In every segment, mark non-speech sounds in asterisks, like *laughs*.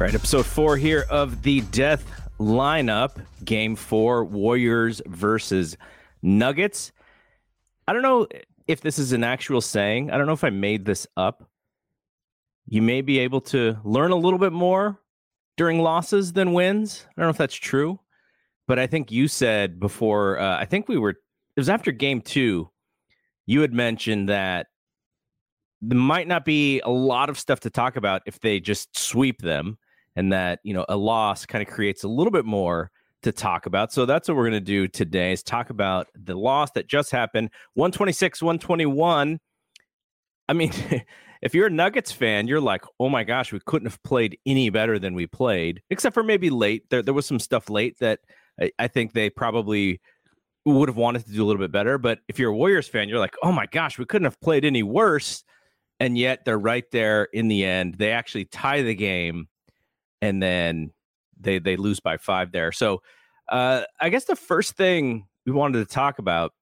All right, episode four here of the Death Lineup, Game Four, Warriors versus Nuggets. I don't know if this is an actual saying. I don't know if I made this up. You may be able to learn a little bit more during losses than wins. I don't know if that's true, but I think you said before. Uh, I think we were. It was after Game Two. You had mentioned that there might not be a lot of stuff to talk about if they just sweep them and that you know a loss kind of creates a little bit more to talk about. So that's what we're going to do today is talk about the loss that just happened 126 121. I mean, *laughs* if you're a Nuggets fan, you're like, "Oh my gosh, we couldn't have played any better than we played." Except for maybe late. There there was some stuff late that I, I think they probably would have wanted to do a little bit better, but if you're a Warriors fan, you're like, "Oh my gosh, we couldn't have played any worse." And yet they're right there in the end. They actually tie the game and then they they lose by five there. So uh, I guess the first thing we wanted to talk about,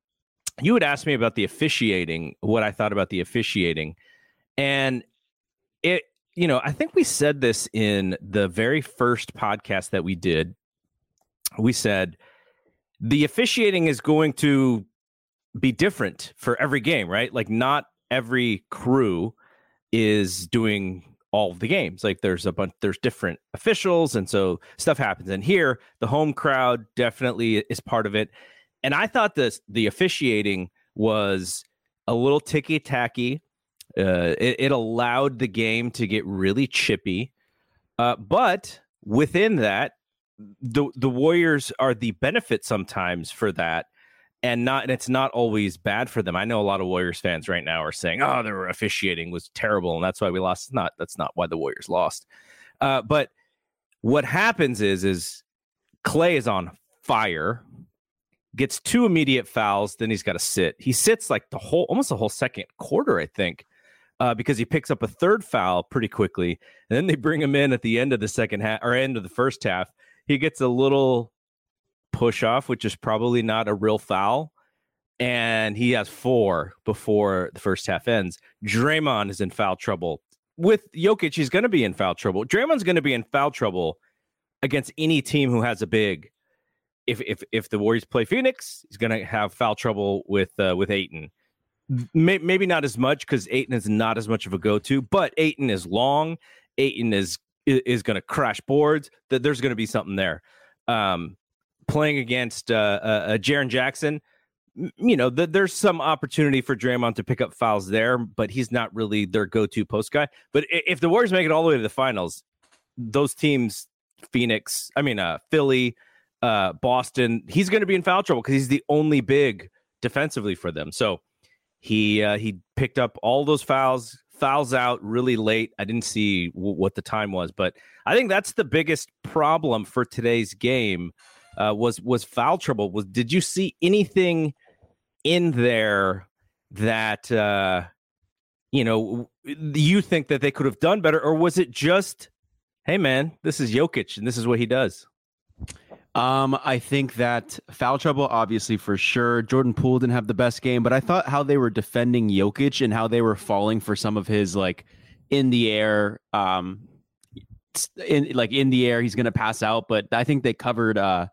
you would ask me about the officiating, what I thought about the officiating, and it. You know, I think we said this in the very first podcast that we did. We said the officiating is going to be different for every game, right? Like, not every crew is doing all of the games. Like there's a bunch, there's different officials, and so stuff happens. And here, the home crowd definitely is part of it. And I thought this the officiating was a little ticky tacky. Uh, it, it, allowed the game to get really chippy, uh, but within that, the the Warriors are the benefit sometimes for that and not and it's not always bad for them. I know a lot of Warriors fans right now are saying, "Oh, their officiating was terrible, and that's why we lost." It's not that's not why the Warriors lost. Uh, but what happens is is Clay is on fire, gets two immediate fouls, then he's got to sit. He sits like the whole almost the whole second quarter, I think. Uh, because he picks up a third foul pretty quickly, and then they bring him in at the end of the second half or end of the first half. He gets a little push off, which is probably not a real foul. And he has four before the first half ends. Draymond is in foul trouble. With Jokic, he's going to be in foul trouble. Draymond's going to be in foul trouble against any team who has a big. If if if the Warriors play Phoenix, he's going to have foul trouble with uh, with Ayton. Maybe not as much because Ayton is not as much of a go to, but Ayton is long. Ayton is is going to crash boards. That there's going to be something there. Um, playing against uh, uh, uh Jaren Jackson, you know, the, there's some opportunity for Draymond to pick up fouls there, but he's not really their go-to post guy. But if the Warriors make it all the way to the finals, those teams, Phoenix, I mean, uh, Philly, uh, Boston, he's going to be in foul trouble because he's the only big defensively for them. So he uh, he picked up all those fouls, fouls out really late. I didn't see w- what the time was, but I think that's the biggest problem for today's game uh, was was foul trouble. Was did you see anything in there that uh, you know you think that they could have done better, or was it just, hey man, this is Jokic and this is what he does? Um, I think that foul trouble, obviously for sure. Jordan Poole didn't have the best game, but I thought how they were defending Jokic and how they were falling for some of his like in the air, um, in like in the air, he's gonna pass out. But I think they covered uh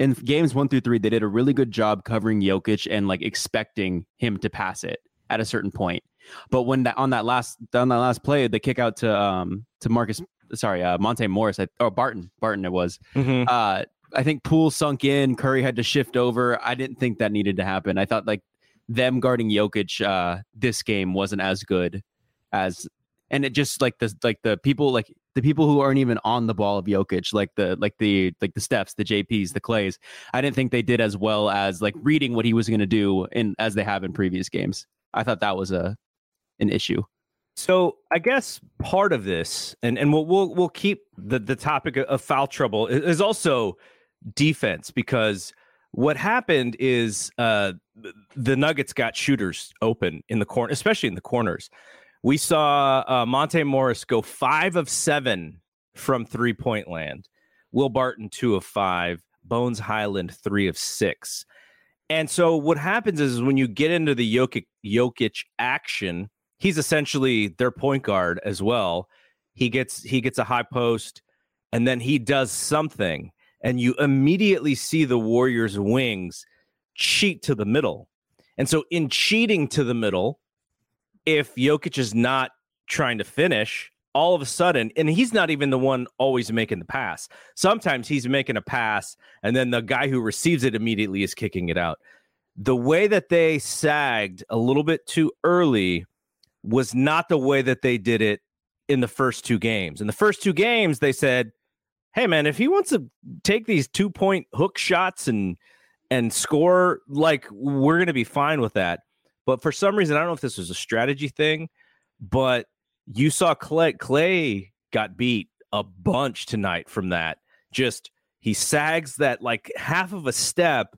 in games one through three, they did a really good job covering Jokic and like expecting him to pass it at a certain point. But when that on that last on that last play, the kick out to um to Marcus, sorry, uh, Monte Morris, or Barton, Barton it was. Mm-hmm. Uh, I think Poole sunk in. Curry had to shift over. I didn't think that needed to happen. I thought like them guarding Jokic uh, this game wasn't as good as, and it just like the like the people like the people who aren't even on the ball of Jokic, like the like the like the steps, the JPs, the Clays. I didn't think they did as well as like reading what he was going to do in as they have in previous games. I thought that was a an issue. So I guess part of this, and and we'll we'll, we'll keep the the topic of foul trouble is also defense because what happened is uh, the Nuggets got shooters open in the corner, especially in the corners. We saw uh, Monte Morris go five of seven from three point land. Will Barton two of five. Bones Hyland, three of six. And so what happens is when you get into the Jokic, Jokic action, he's essentially their point guard as well. He gets he gets a high post, and then he does something, and you immediately see the Warriors' wings cheat to the middle. And so in cheating to the middle, if Jokic is not trying to finish, all of a sudden, and he's not even the one always making the pass. Sometimes he's making a pass, and then the guy who receives it immediately is kicking it out. The way that they sagged a little bit too early was not the way that they did it in the first two games. In the first two games, they said, "Hey, man, if he wants to take these two point hook shots and and score, like we're going to be fine with that." But for some reason, I don't know if this was a strategy thing, but you saw Clay Clay got beat a bunch tonight from that. Just he sags that like half of a step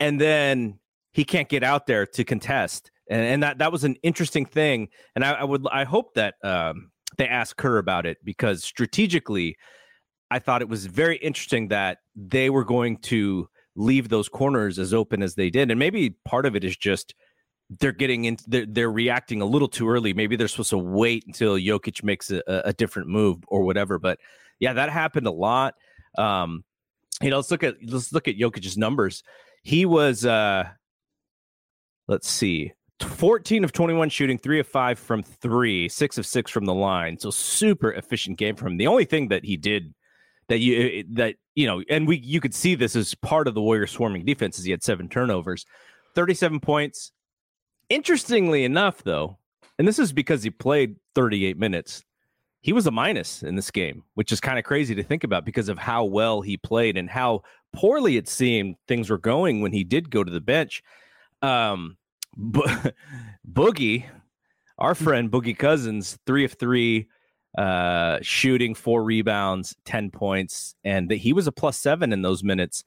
and then he can't get out there to contest. And, and that that was an interesting thing. And I, I would I hope that um, they ask her about it because strategically, I thought it was very interesting that they were going to leave those corners as open as they did. And maybe part of it is just they're getting into they're, they're reacting a little too early. Maybe they're supposed to wait until Jokic makes a, a different move or whatever. But yeah, that happened a lot. Um, you know, let's look at let's look at Jokic's numbers. He was uh let's see, 14 of 21 shooting, three of five from three, six of six from the line. So super efficient game from him. The only thing that he did that you that you know, and we you could see this as part of the Warriors swarming defense is he had seven turnovers, 37 points, Interestingly enough, though, and this is because he played 38 minutes, he was a minus in this game, which is kind of crazy to think about because of how well he played and how poorly it seemed things were going when he did go to the bench. Um, Bo- *laughs* Boogie, our hmm. friend Boogie Cousins, three of three, uh, shooting four rebounds, 10 points, and he was a plus seven in those minutes.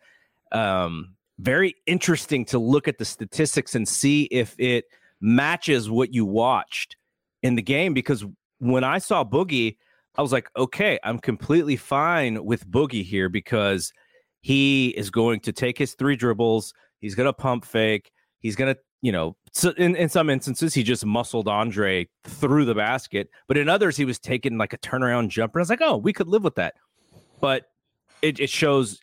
Um, very interesting to look at the statistics and see if it matches what you watched in the game. Because when I saw Boogie, I was like, okay, I'm completely fine with Boogie here because he is going to take his three dribbles. He's going to pump fake. He's going to, you know, so in, in some instances, he just muscled Andre through the basket. But in others, he was taking like a turnaround jumper. I was like, oh, we could live with that. But it, it shows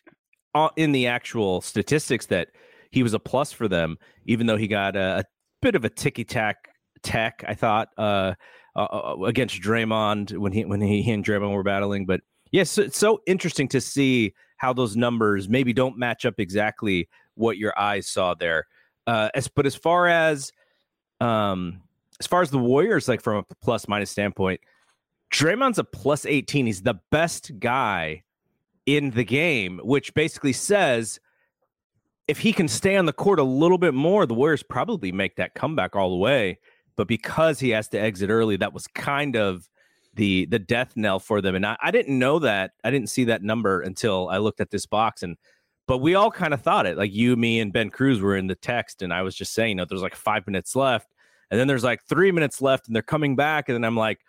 in the actual statistics that he was a plus for them, even though he got a, a bit of a ticky tack tech. I thought uh, uh, uh, against Draymond when he when he, he and Draymond were battling, but yes, it's so interesting to see how those numbers maybe don't match up exactly what your eyes saw there. Uh, as but as far as um as far as the Warriors, like from a plus minus standpoint, Draymond's a plus 18. He's the best guy in the game, which basically says if he can stay on the court a little bit more, the Warriors probably make that comeback all the way. But because he has to exit early, that was kind of the the death knell for them. And I, I didn't know that. I didn't see that number until I looked at this box. And but we all kind of thought it. Like you, me, and Ben Cruz were in the text, and I was just saying, you know, there's like five minutes left, and then there's like three minutes left, and they're coming back, and then I'm like,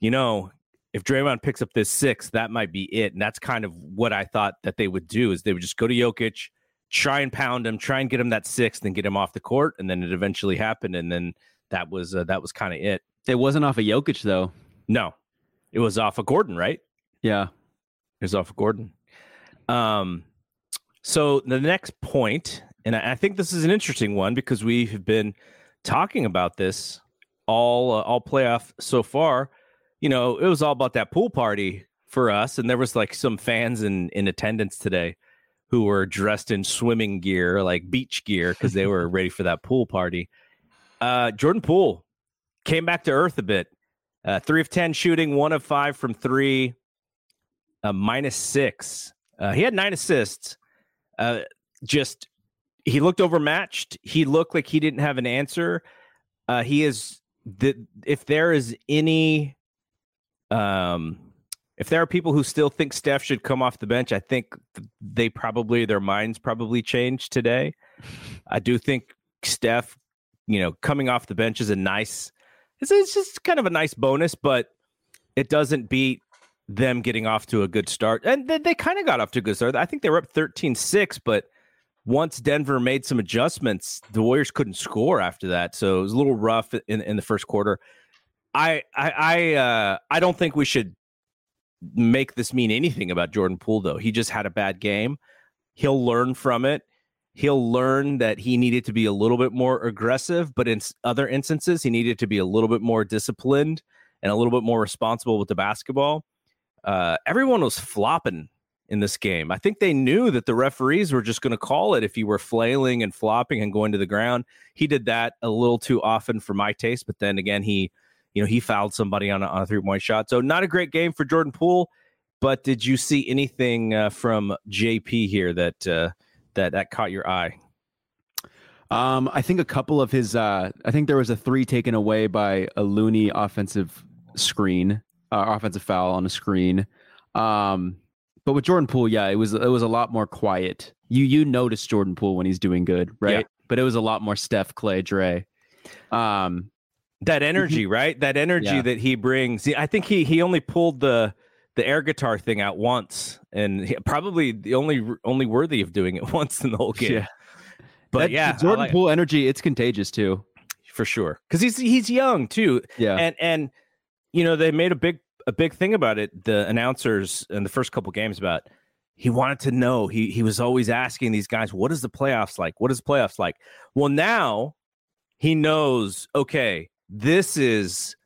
you know, if Draymond picks up this six, that might be it. And that's kind of what I thought that they would do is they would just go to Jokic, try and pound him, try and get him that six, then get him off the court, and then it eventually happened, and then that was uh, that was kind of it. It wasn't off of Jokic though. No, it was off of Gordon, right? Yeah, it was off of Gordon. Um, so the next point, and I think this is an interesting one because we have been talking about this all uh, all playoff so far. You know, it was all about that pool party for us, and there was like some fans in in attendance today who were dressed in swimming gear, like beach gear, because they were ready for that pool party. Uh, Jordan Poole came back to earth a bit. Uh, three of 10 shooting, one of five from three, uh, minus six. Uh, he had nine assists. Uh, just, he looked overmatched. He looked like he didn't have an answer. Uh, he is, the, if there is any, um, if there are people who still think Steph should come off the bench, I think they probably their minds probably changed today. I do think Steph, you know, coming off the bench is a nice. It's, it's just kind of a nice bonus, but it doesn't beat them getting off to a good start. And they, they kind of got off to a good start. I think they were up 13-6, but once Denver made some adjustments, the Warriors couldn't score after that. So it was a little rough in, in the first quarter. I I I, uh, I don't think we should make this mean anything about Jordan Poole, though. He just had a bad game. He'll learn from it. He'll learn that he needed to be a little bit more aggressive, but in other instances, he needed to be a little bit more disciplined and a little bit more responsible with the basketball. Uh, everyone was flopping in this game. I think they knew that the referees were just going to call it if you were flailing and flopping and going to the ground. He did that a little too often for my taste, but then again, he you know, he fouled somebody on a, on a three point shot. So not a great game for Jordan Poole. But did you see anything uh, from JP here that uh, that that caught your eye? Um, I think a couple of his. Uh, I think there was a three taken away by a Looney offensive screen, uh, offensive foul on a screen. Um, but with Jordan Poole, yeah, it was it was a lot more quiet. You you notice Jordan Poole when he's doing good, right? Yeah. But it was a lot more Steph, Clay, Dre. Um, that mm-hmm. energy, right? That energy yeah. that he brings. I think he he only pulled the the air guitar thing out once, and he, probably the only only worthy of doing it *laughs* once in the whole game. Yeah. But that, yeah, Jordan like, Poole energy, it's contagious too, for sure. Because he's he's young too. Yeah, and and you know they made a big a big thing about it. The announcers in the first couple games about he wanted to know. He he was always asking these guys, "What is the playoffs like? What is playoffs like?" Well, now he knows. Okay, this is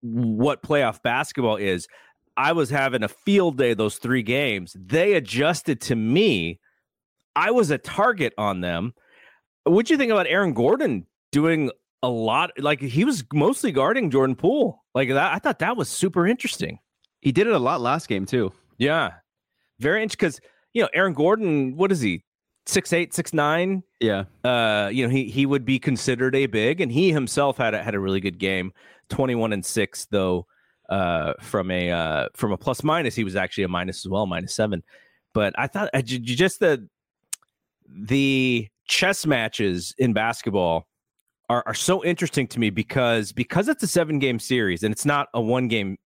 what playoff basketball is. I was having a field day those three games. They adjusted to me. I was a target on them. What'd you think about Aaron Gordon doing a lot? Like he was mostly guarding Jordan Poole. Like that, I thought that was super interesting. He did it a lot last game too. Yeah, very interesting because you know Aaron Gordon. What is he? six eight, six nine. Yeah. Uh, you know, he he would be considered a big, and he himself had a, had a really good game. Twenty one and six though. Uh, from a uh, from a plus minus, he was actually a minus as well, minus seven. But I thought uh, just the the chess matches in basketball are, are so interesting to me because because it's a seven game series and it's not a one game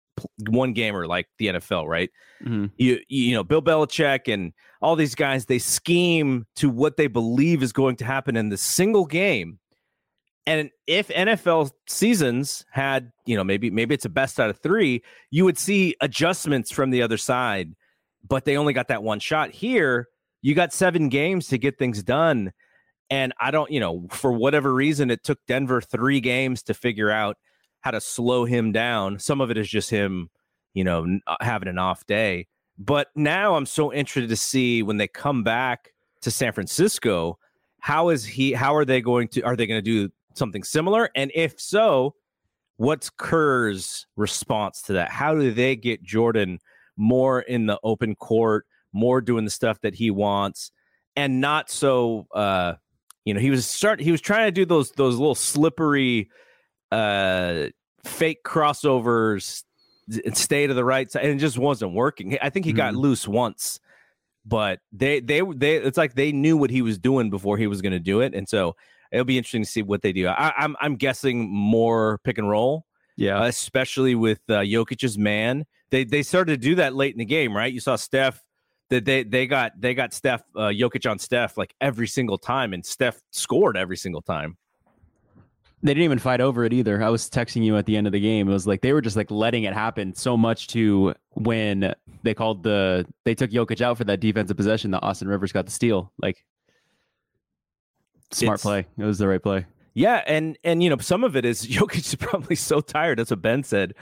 one gamer like the NFL, right? Mm-hmm. You you know, Bill Belichick and all these guys they scheme to what they believe is going to happen in the single game. And if NFL seasons had, you know, maybe maybe it's a best out of 3, you would see adjustments from the other side, but they only got that one shot. Here, you got 7 games to get things done. And I don't, you know, for whatever reason it took Denver 3 games to figure out how to slow him down. Some of it is just him, you know, uh, having an off day. But now I'm so interested to see when they come back to San Francisco, how is he how are they going to are they going to do something similar? And if so, what's Kerr's response to that? How do they get Jordan more in the open court, more doing the stuff that he wants and not so uh you know, he was start he was trying to do those those little slippery uh, fake crossovers and stay to the right side, and it just wasn't working. I think he mm-hmm. got loose once, but they they they it's like they knew what he was doing before he was going to do it, and so it'll be interesting to see what they do. I, am I'm, I'm guessing more pick and roll, yeah, especially with uh, Jokic's man they they started to do that late in the game, right? You saw Steph that they they got they got Steph uh, Jokic on Steph like every single time, and Steph scored every single time. They didn't even fight over it either. I was texting you at the end of the game. It was like they were just like letting it happen so much to when they called the they took Jokic out for that defensive possession that Austin Rivers got the steal. Like smart It's- play. It was the right play. Yeah, and and you know some of it is *laughs* Jokic is probably so tired. That's what Ben said.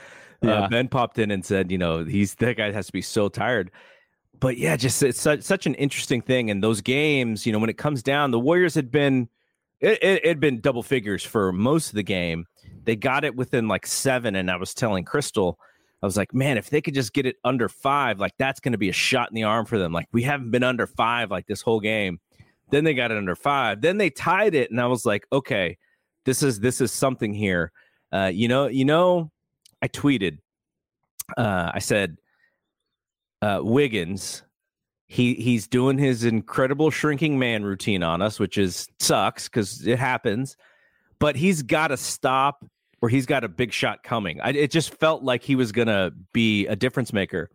Uh, ben popped in and said, you know, he's that guy has to be so tired. But yeah, just it's such, such an interesting thing. And those games, you know, when it comes down, the Warriors had been it, it had been double figures for most of the game. They got it within like seven, and I was telling Crystal, I was like, man, if they could just get it under five, like that's going to be a shot in the arm for them. Like we haven't been under five like this whole game. Then they got it under five. Then they tied it, and I was like, okay, this is this is something here. Uh, you know, you know, I tweeted. Uh, I said, uh, Wiggins, he he's doing his incredible shrinking man routine on us, which is sucks because it happens. But he's got to stop, or he's got a big shot coming. I, it just felt like he was gonna be a difference maker,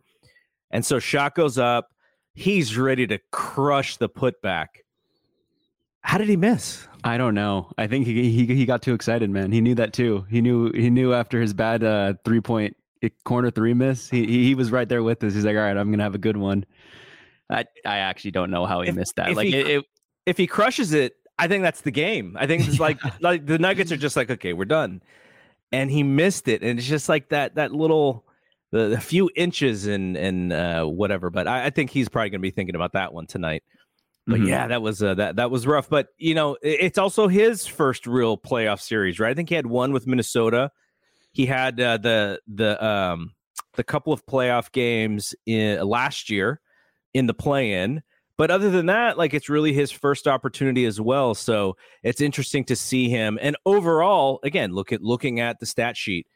and so shot goes up. He's ready to crush the putback. How did he miss? I don't know. I think he, he he got too excited, man. He knew that too. He knew he knew after his bad uh, three point corner three miss, he, he he was right there with us. He's like, all right, I'm gonna have a good one. I I actually don't know how he If- missed that. if Like he it, it, if he crushes it, I think that's the game. I think it's like *laughs* like the Nuggets are just like, okay, we're done. And he missed it. And it's just like that that little the, the few inches and and uh whatever. But I, I think he's probably gonna be thinking about that one tonight. But Mhm. yeah, that was uh, that that was rough. But you know, i- it's also his first real playoff series, right? I think he had one with Minnesota. He had uh, the the um the couple of playoff games in last year in the play-in. But other than that, like it's really his first opportunity as well. So it's interesting to see him. And overall, again, look at looking at the stat sheet,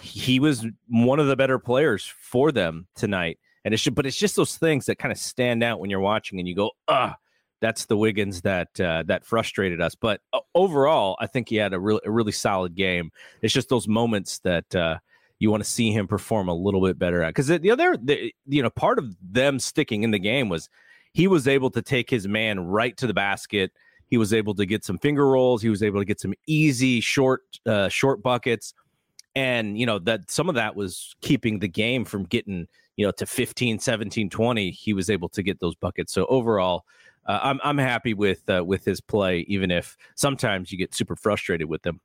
he was one of the better players for them tonight. And it's just, but it's just those things that kind of stand out when you're watching and you go, ah, that's the Wiggins that uh, that frustrated us. But overall, I think he had a really a really solid game. It's just those moments that uh, you want to see him perform a little bit better at. Because the other, the, you know, part of them sticking in the game was he was able to take his man right to the basket. He was able to get some finger rolls. He was able to get some easy short uh, short buckets. And you know that some of that was keeping the game from getting you know to 15 17 20 he was able to get those buckets so overall uh, I'm I'm happy with uh, with his play, even if sometimes you get super frustrated with him.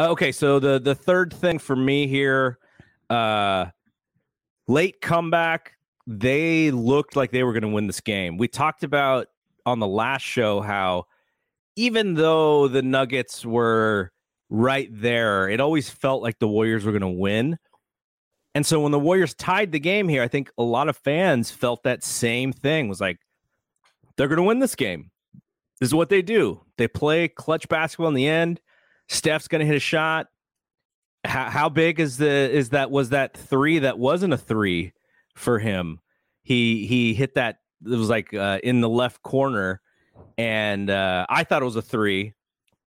Uh, okay, so the the third thing for me here, uh, late comeback. They looked like they were going to win this game. We talked about on the last show how even though the Nuggets were right there, it always felt like the Warriors were going to win. And so when the Warriors tied the game here, I think a lot of fans felt that same thing. Was like, they're going to win this game. This is what they do. They play clutch basketball in the end. Steph's going to hit a shot. How, how big is the is that was that three that wasn't a three for him? He he hit that it was like uh, in the left corner, and uh, I thought it was a three,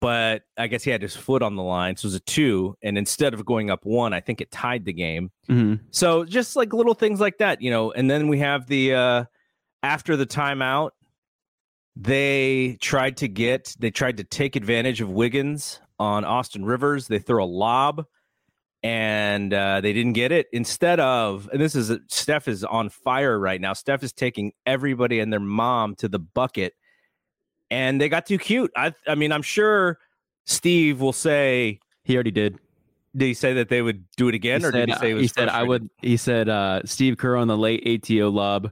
but I guess he had his foot on the line, so it was a two. And instead of going up one, I think it tied the game. Mhm. So just like little things like that, you know. And then we have the uh after the timeout, they tried to get they tried to take advantage of Wiggins on Austin Rivers. They throw a lob and uh, they didn't get it. Instead of, and this is Steph is on fire right now. Steph is taking everybody and their mom to the bucket, and they got too cute. I, I mean, I'm sure Steve will say, He already did. did he say that they would do it again, he or said, did he say it was he said I would. He said uh, Steve Kerr on the late ATO lob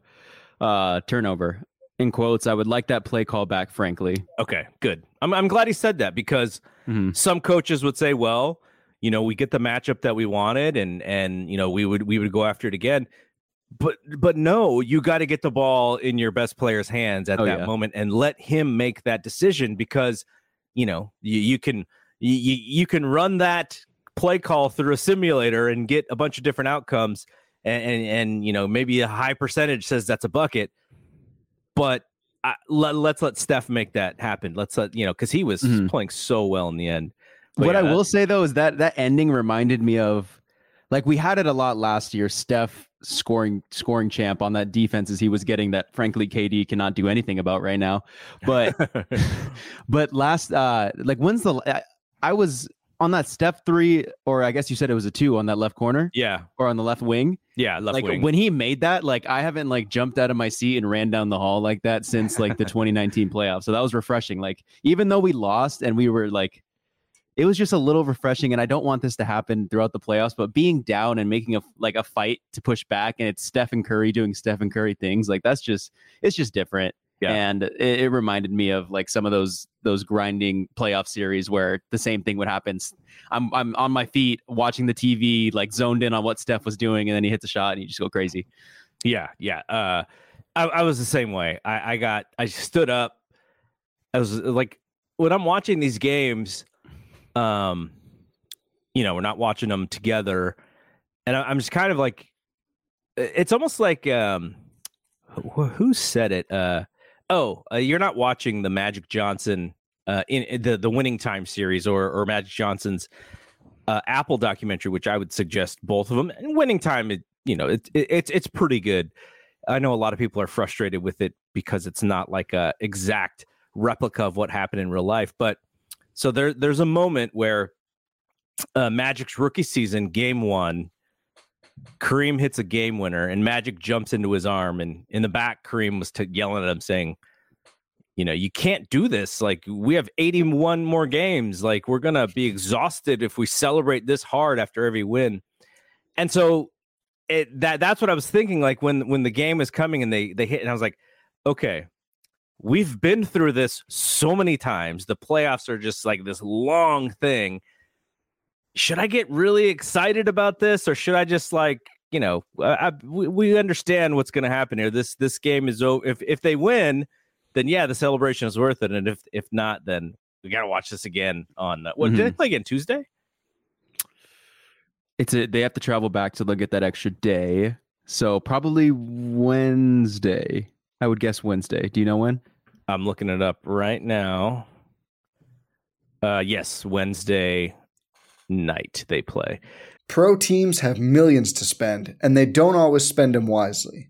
uh, turnover. In quotes, I would like that play call back. Frankly, Okay, good. I'm I'm glad he said that because Mhm. some coaches would say, well, you know, we get the matchup that we wanted and and you know, we would we would go after it again. But but no, you got to get the ball in your best player's hands at Oh, that yeah. moment and let him make that decision because you know, you, you can you, you can run that play call through a simulator and get a bunch of different outcomes and and, and you know, maybe a high percentage says that's a bucket. But I, let, let's let Steph make that happen. Let's let you know because he was Mhm. playing so well in the end. But what yeah, I will say though is that that ending reminded me of like we had it a lot last year. Steph scoring scoring champ on that defense as he was getting that frankly KD cannot do anything about right now. But *laughs* *laughs* but last uh like when's the I, I was on that step three, or I guess you said it was a two on that left corner. Yeah. Or on the left wing. Yeah, left like wing. when he made that, like I haven't like jumped out of my seat and ran down the hall like that since like the *laughs* 2019 playoffs. So that was refreshing. Like even though we lost and we were like it was just a little refreshing and I don't want this to happen throughout the playoffs, but being down and making a like a fight to push back and it's Stephen Curry doing Stephen Curry things, like that's just it's just different. Yeah. And it, it reminded me of like some of those those grinding playoff series where the same thing would happen. I'm I'm on my feet watching the TV, like zoned in on what Steph was doing, and then he hits a shot and you just go crazy. Yeah, yeah. Uh, I, I was the same way. I, I got, I stood up. I was like, when I'm watching these games, um, you know, we're not watching them together, and I, I'm just kind of like, it's almost like, um, who, who said it? Uh, oh, uh, you're not watching the Magic Johnson, uh, in, in the the Winning Time series or or Magic Johnson's uh, Apple documentary, which I would suggest both of them. And Winning Time, it, you know, it, it, it's it's pretty good. I know a lot of people are frustrated with it because it's not like a exact replica of what happened in real life. But so there there's a moment where uh, Magic's rookie season, game one, Kareem hits a game winner, and Magic jumps into his arm, and in the back, Kareem was t- yelling at him, saying, "You know, you can't do this. Like, we have 81 more games. Like, we're gonna be exhausted if we celebrate this hard after every win." And so, it that that's what I was thinking. Like when when the game is coming and they they hit, and I was like, "Okay." We've been through this so many times. The playoffs are just like this long thing should I get really excited about this or should I just like you know I, I, we, we understand what's going to happen here this this game is over if if they win then yeah the celebration is worth it and if if not then we got to watch this again on uh, what mm-hmm. did they play again Tuesday it's a they have to travel back so they'll get that extra day so probably Wednesday I would guess Wednesday do you know when I'm looking it up right now uh yes Wednesday night they play. Pro teams have millions to spend, and they don't always spend them wisely.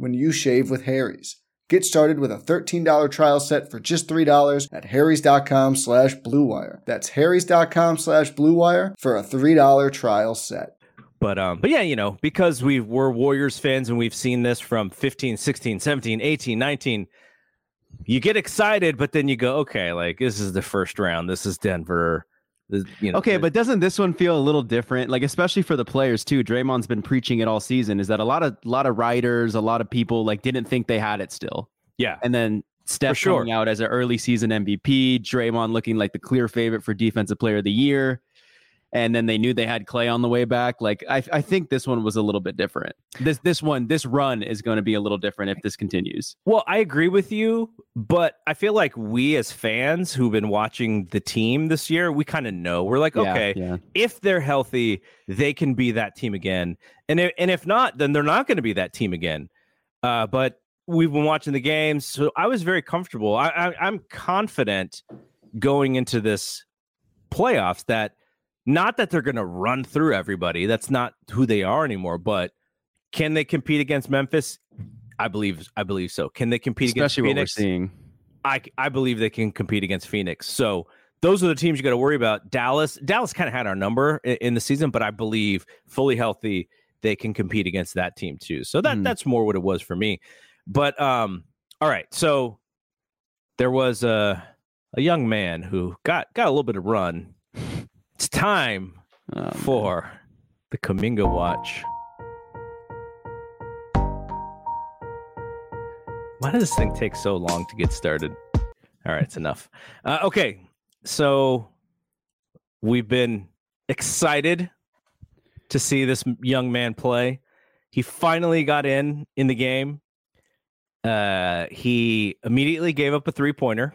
when you shave with Harry's. Get started with a $13 trial set for just $3 at harrys.com slash bluewire. That's harrys.com slash bluewire for a $3 trial set. But um but yeah, you know, because we were Warriors fans and we've seen this from 15, 16, 17, 18, 19 you get excited, but then you go, okay, like this is the first round. This is Denver. You know, okay, but doesn't this one feel a little different? Like especially for the players too. Draymond's been preaching it all season. Is that a lot of a lot of writers, a lot of people like didn't think they had it still. Yeah, and then Steph sure. coming out as an early season MVP, Draymond looking like the clear favorite for Defensive Player of the Year and then they knew they had Clay on the way back. Like I, I think this one was a little bit different. This this one this run is going to be a little different if this continues. Well, I agree with you, but I feel like we as fans who've been watching the team this year, we kind of know. We're like, yeah, okay, yeah. if they're healthy, they can be that team again, and if, and if not, then they're not going to be that team again. Uh, but we've been watching the games, so I was very comfortable. I, I I'm confident going into this playoffs that not that they're going to run through everybody. That's not who they are anymore. But can they compete against Memphis? I believe. I believe so. Can they compete Especially against Phoenix? What we're seeing. I I believe they can compete against Phoenix. So those are the teams you got to worry about. Dallas. Dallas kind of had our number in, in, the season, but I believe fully healthy they can compete against that team too. So that Mhm. that's more what it was for me. But um, all right, so there was a a young man who got got a little bit of run. *laughs* It's time Oh, man. for the Kuminga Watch. Why does this thing take so long to get started? All right, it's enough. Uh, okay, so we've been excited to see this young man play. He finally got in in the game. Uh, he immediately gave up a three pointer.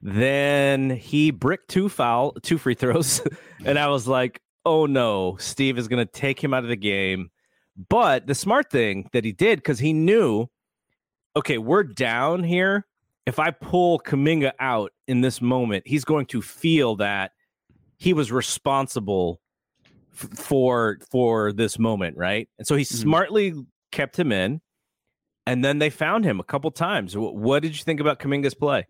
Then he bricked two foul, two free throws, *laughs* and I was like, "Oh no, Steve is going to take him out of the game." But the smart thing that he did because he knew, okay, we're down here. If I pull Kuminga out in this moment, he's going to feel that he was responsible f- for for this moment, right? And so he Mhm. smartly kept him in, and then they found him a couple times. Wh- What did you think about Kuminga's play?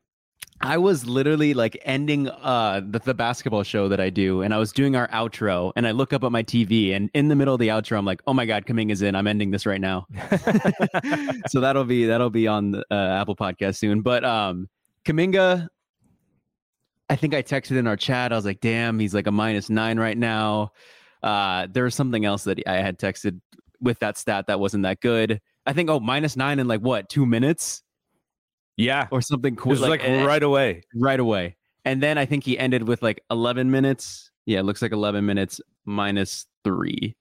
I was literally like ending uh the, the basketball show that I do, and I was doing our outro, and I look up at my TV, and in the middle of the outro, I'm like, "Oh my god, Kaming is in! I'm ending this right now." *laughs* *laughs* so that'll be that'll be on the uh, Apple Podcast soon. But um, Kuminga, I think I texted in our chat. I was like, "Damn, he's like a minus nine right now." Uh, there was something else that I had texted with that stat that wasn't that good. I think oh minus nine in like what two minutes Yeah, or something cool. it was like, eh, right away. right away. And then I think he ended with like 11 minutes. Yeah, it looks like 11 minutes minus three.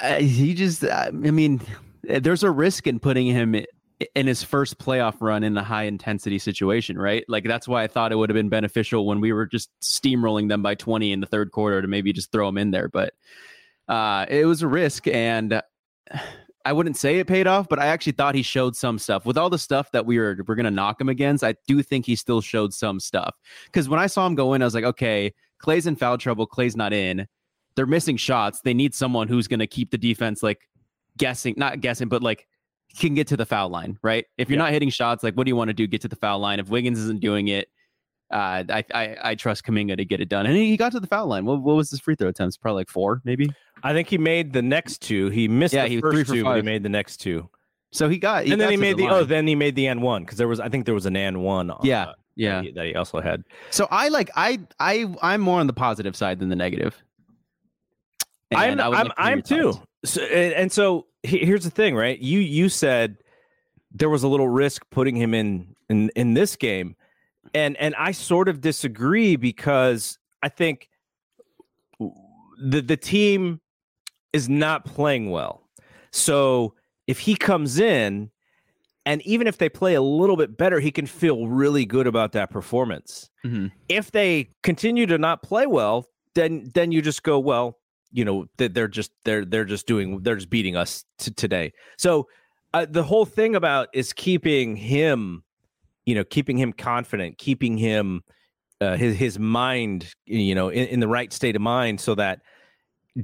Uh, he just, I mean, eh, there's a risk in putting him in his first playoff run in a high intensity situation, right? Like that's why I thought it would have been beneficial when we were just steamrolling them by 20 in the third quarter to maybe just throw him in there. But uh, it was a risk. And I wouldn't say it paid off, but I actually thought he showed some stuff. With all the stuff that we were we're gonna knock him against, I do think he still showed some stuff. Because when I saw him go in, I was like, okay, Clay's in foul trouble. Clay's not in. They're missing shots. They need someone who's gonna keep the defense like guessing, not guessing, but like can get to the foul line, right? If you're Yeah. not hitting shots, like what do you want to do? Get to the foul line. If Wiggins isn't doing it, uh, I, I I trust Kuminga to get it done. And he got to the foul line. What, what was his free throw attempts? Probably like four, maybe. I think he made the next two. He missed Yeah, the he first two, but he made the next two. So he got, he and then he made the, line. oh, then he made the and one because there was I think there was an and one. on, Yeah, uh, yeah. that he, that he also had. So I like I I I'm more on the positive side than the negative. I'm And I'm hear I'm too. thoughts. So, and, and so here's the thing, right? You you said there was a little risk putting him in in in this game, and and I sort of disagree because I think the the team is not playing well. So if he comes in, and even if they play a little bit better, he can feel really good about that performance Mhm. if they continue to not play well, then then you just go, well, you know, that they're just they're they're just doing they're just beating us t- today. So uh, the whole thing about is keeping him, you know, keeping him confident, keeping him uh, his his mind, you know, in, in the right state of mind, so that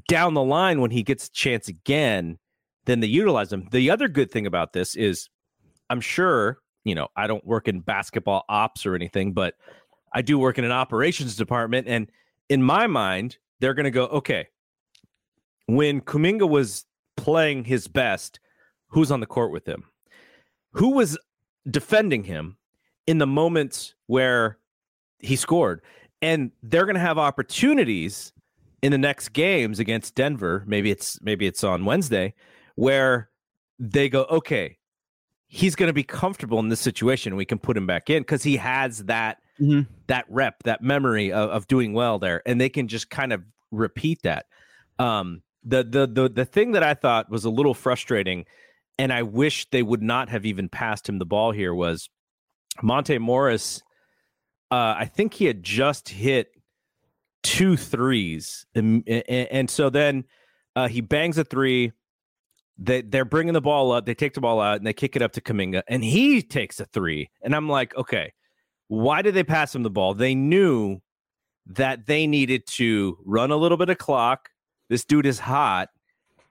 down the line when he gets a chance again, then they utilize him. The other good thing about this is, I'm sure, you know, I don't work in basketball ops or anything, but I do work in an operations department, and in my mind, they're going to go, okay, when Kuminga was playing his best, who's on the court with him? Who was defending him in the moments where he scored? And they're going to have opportunities in the next games against Denver. Maybe it's maybe it's on Wednesday where they go, okay, he's going to be comfortable in this situation. We can put him back in because he has that Mhm. that rep, that memory of, of doing well there, and they can just kind of repeat that. Um, the the the the thing that I thought was a little frustrating, and I wish they would not have even passed him the ball here was Monte Morris. Uh, I think he had just hit two threes, and, and, so then uh, he bangs a three. They they're bringing the ball up. They take the ball out and they kick it up to Kuminga, and he takes a three. And I'm like, okay, why did they pass him the ball? They knew that they needed to run a little bit of clock. This dude is hot,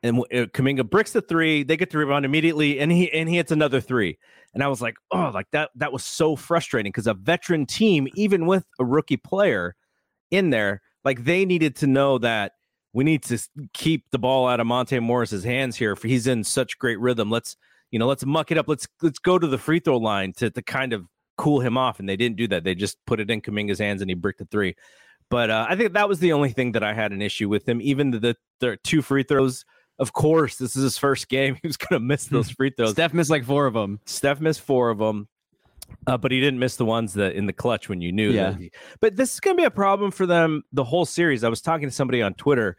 and uh, Kuminga bricks the three. They get the rebound immediately, and he and he hits another three. And I was like, oh, like that. That was so frustrating because a veteran team, even with a rookie player in there, like they needed to know that we need to keep the ball out of Monte Morris's hands here. For he's in such great rhythm. Let's you know let's muck it up. Let's let's go to the free throw line to to kind of cool him off. And they didn't do that. They just put it in Kuminga's hands and he bricked the three. But uh, I think that was the only thing that I had an issue with him. Even the, the two free throws. Of course, this is his first game. *laughs* He was going to miss those free throws. Steph missed like four of them. Steph missed four of them. Uh, but he didn't miss the ones that in the clutch when you knew. Yeah. He, but this is going to be a problem for them the whole series. I was talking to somebody on Twitter,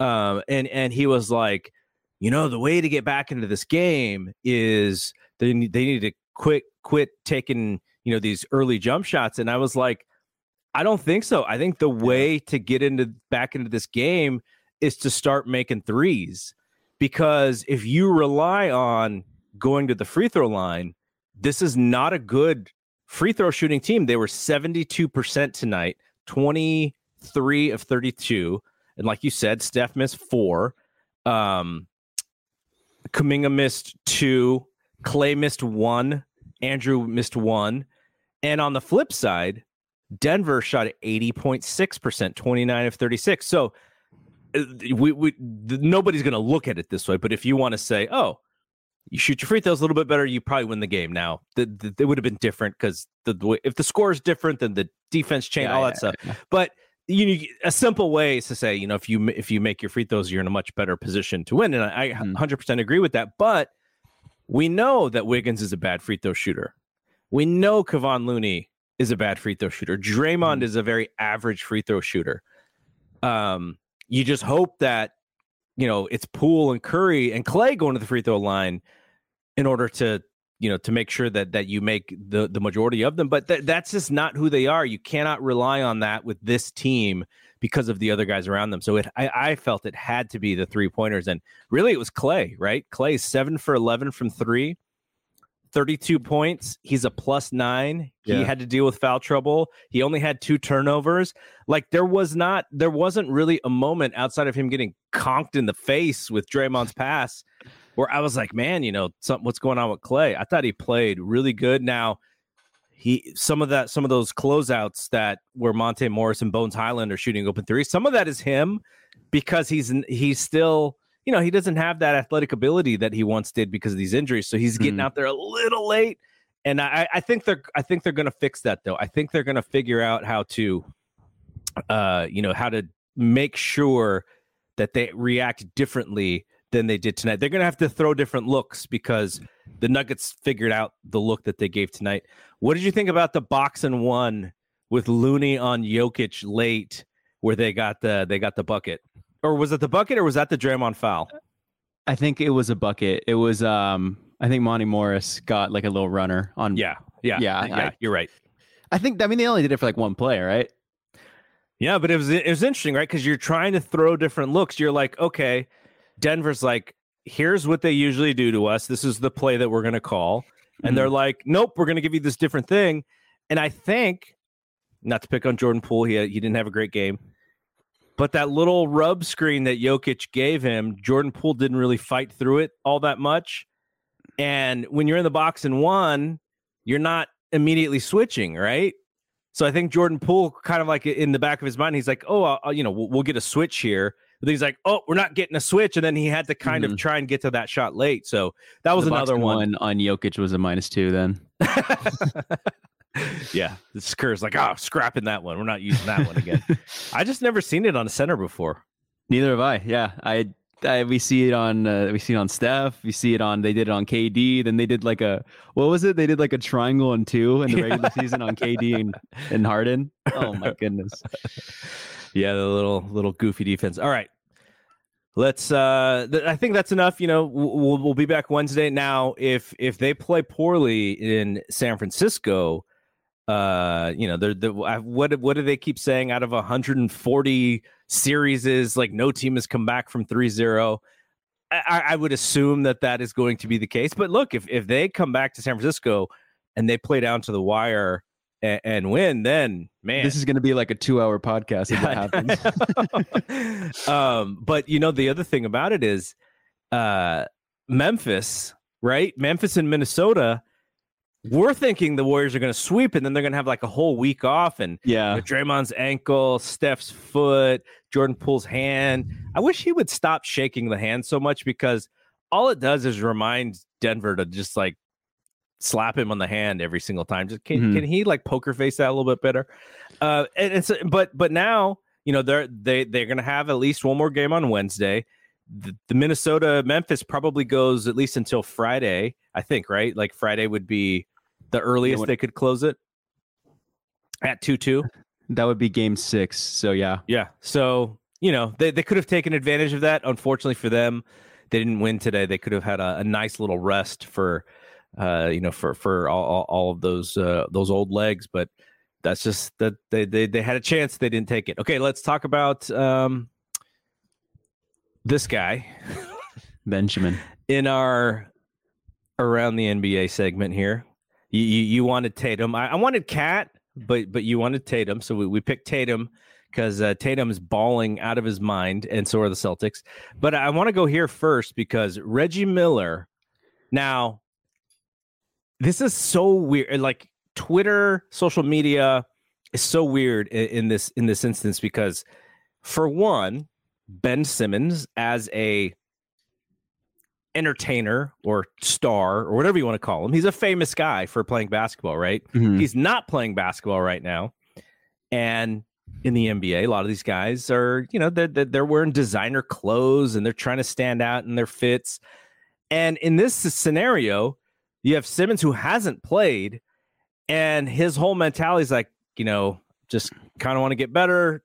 um, and and he was like, you know, the way to get back into this game is they need, they need to quit quit taking you know these early jump shots. And I was like, I don't think so. I think the way to get into back into this game is to start making threes, because if you rely on going to the free throw line this is not a good free throw shooting team. They were 72% tonight, 23 of 32. And like you said, Steph missed four. Um, Kuminga missed two. Clay missed one. Andrew missed one. And on the flip side, Denver shot at 80.6%, 29 of 36. So we, we nobody's going to look at it this way. But if you want to say, oh, you shoot your free throws a little bit better, you probably win the game. Now, the, the, it would have been different because the, if the score is different, then the defense change, Yeah, all yeah, that stuff. yeah. But you a simple way is to say, you know, if you if you make your free throws, you're in a much better position to win. And I Mhm. 100% agree with that. But we know that Wiggins is a bad free throw shooter. We know Kevon Looney is a bad free throw shooter. Draymond Mhm. is a very average free throw shooter. Um, you just hope that you know it's Poole and Curry and Clay going to the free throw line in order to you know to make sure that that you make the the majority of them. But that that's just not who they are. You cannot rely on that with this team because of the other guys around them. So it I, I felt it had to be the three pointers, and really it was Clay. Right, Clay seven for eleven from three. 32 points. He's a plus nine. He had to deal with foul trouble. He only had two turnovers. Like there was not, there wasn't really a moment outside of him getting conked in the face with Draymond's pass where I was like, man, you know, something what's going on with Clay? I thought he played really good. Now he some of that, some of those closeouts that where Monte Morris and Bones Hyland are shooting open threes, some of that is him because he's he's still you know, he doesn't have that athletic ability that he once did because of these injuries. So he's getting Mhm. out there a little late. And I, I think they're I think they're gonna fix that though. I think they're gonna figure out how to uh, you know, how to make sure that they react differently than they did tonight. They're gonna have to throw different looks because the Nuggets figured out the look that they gave tonight. What did you think about the box and one with Looney on Jokic late where they got the they got the bucket? Or was it the bucket or was that the Draymond foul? I think it was a bucket. It was um I think Monty Morris got like a little runner on Yeah, yeah, Yeah, yeah. I- you're right. I think I mean they only did it for like one play, right? Yeah, but it was it was interesting, right? Because you're trying to throw different looks. You're like, okay, Denver's like, here's what they usually do to us. This is the play that we're gonna call, and they're like, nope, we're gonna give you this different thing. And I think, not to pick on Jordan Poole, he he didn't have a great game, but that little rub screen that Jokic gave him, Jordan Poole didn't really fight through it all that much. And when you're in the box and one, you're not immediately switching, right? So I think Jordan Poole, kind of like in the back of his mind, he's like, "Oh, I'll, you know, we'll, we'll get a switch here." But he's like, "Oh, we're not getting a switch," and then he had to kind of mm-hmm. try and get to that shot late. So that was The another and one. on Jokic was a minus two then. *laughs* yeah, the Skur's like, "Oh, scrapping that one. We're not using that one again." *laughs* I just never seen it on a center before. Neither have I. Yeah, I, I we see it on uh, we see it on Steph. We see it on they did it on KD. Then they did like a what was it? They did like a triangle and two in the regular *laughs* season on KD and and Harden. Oh my goodness. *laughs* yeah, the little little goofy defense. All right. Let's uh th- I think that's enough, you know. We'll, we'll we'll be back Wednesday now if if they play poorly in San Francisco, uh you know, they're the what what do they keep saying out of 140 series is like no team has come back from 3-0. I, I would assume that that is going to be the case. But look, if if they come back to San Francisco and they play down to the wire and, and win, then man, This is going to be like a two-hour podcast if that *laughs* happens. um, but you know, the other thing about it is uh Memphis, right? Memphis and Minnesota, we're thinking the Warriors are going to sweep, and then they're going to have like a whole week off, and Yeah. you know, Draymond's ankle, Steph's foot, Jordan Poole's hand. I wish he would stop shaking the hand so much because all it does is remind Denver to just like slap him on the hand every single time. Just can, Mhm. can he like poker face that a little bit better? Uh, and it's but but now you know they're they they're going to have at least one more game on Wednesday. The, the Minnesota Memphis probably goes at least until Friday, I think, right? Like Friday would be the earliest they could close it at two two. *laughs* That would be game six. So yeah. Yeah. So, you know, they, they could have taken advantage of that. Unfortunately for them, they didn't win today. They could have had a, a nice little rest for, uh, you know, for, for all, all, all of those, uh, those old legs, but that's just that they, they, they had a chance. They didn't take it. Okay. Let's talk about, um, this guy *laughs* Benjamin. in our around the NBA segment here. You, you, you wanted Tatum. I, I wanted Cat, but but you wanted Tatum, so we, we picked Tatum because uh, Tatum is balling out of his mind, and so are the Celtics. But I want to go here first because Reggie Miller. Now, this is so weird. Like Twitter, social media is so weird in, in this in this instance because, for one, Ben Simmons as a entertainer or star or whatever you want to call him. He's a famous guy for playing basketball, right? Mhm. He's not playing basketball right now. And in the NBA, a lot of these guys are, you know, they're, they're, they're wearing designer clothes and they're trying to stand out in their fits. And in this scenario, you have Simmons who hasn't played, and his whole mentality is like, you know, just kind of want to get better.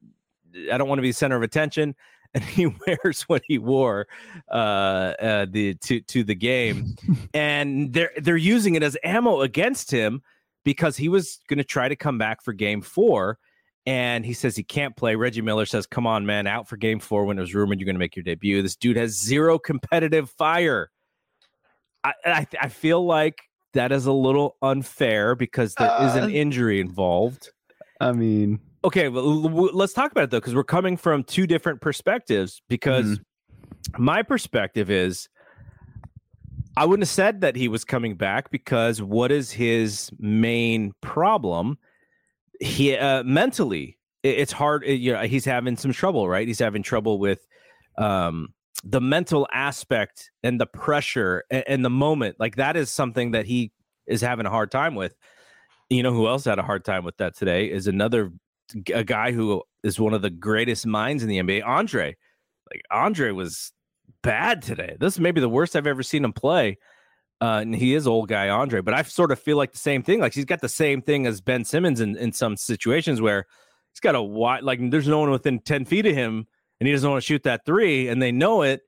I don't want to be the center of attention. And he *laughs* wears what he wore uh, uh, the to to the game, *laughs* and they're they're using it as ammo against him because he was going to try to come back for Game Four, and he says he can't play. Reggie Miller says, "Come on, man, out for Game Four when it was rumored you're going to make your debut." This dude has zero competitive fire. I I, I feel like that is a little unfair because there is Uh, an injury involved. I mean, Okay, well, let's talk about it though, because we're coming from two different perspectives. Because my perspective is, I wouldn't have said that he was coming back because what is his main problem? He uh, mentally, i- it's hard. uh, You know, he's having some trouble, right? He's having trouble with um, the mental aspect and the pressure and, and the moment. Like that is something that he is having a hard time with. You know who else had a hard time with that today is another a guy who is one of the greatest minds in the NBA, Andre. Like Andre was bad today. This is maybe the worst I've ever seen him play. Uh, and he is old guy Andre, but I sort of feel like the same thing. Like he's got the same thing as Ben Simmons in, in some situations where he's got a wide, like there's no one within 10 feet of him and he doesn't want to shoot that three and they know it.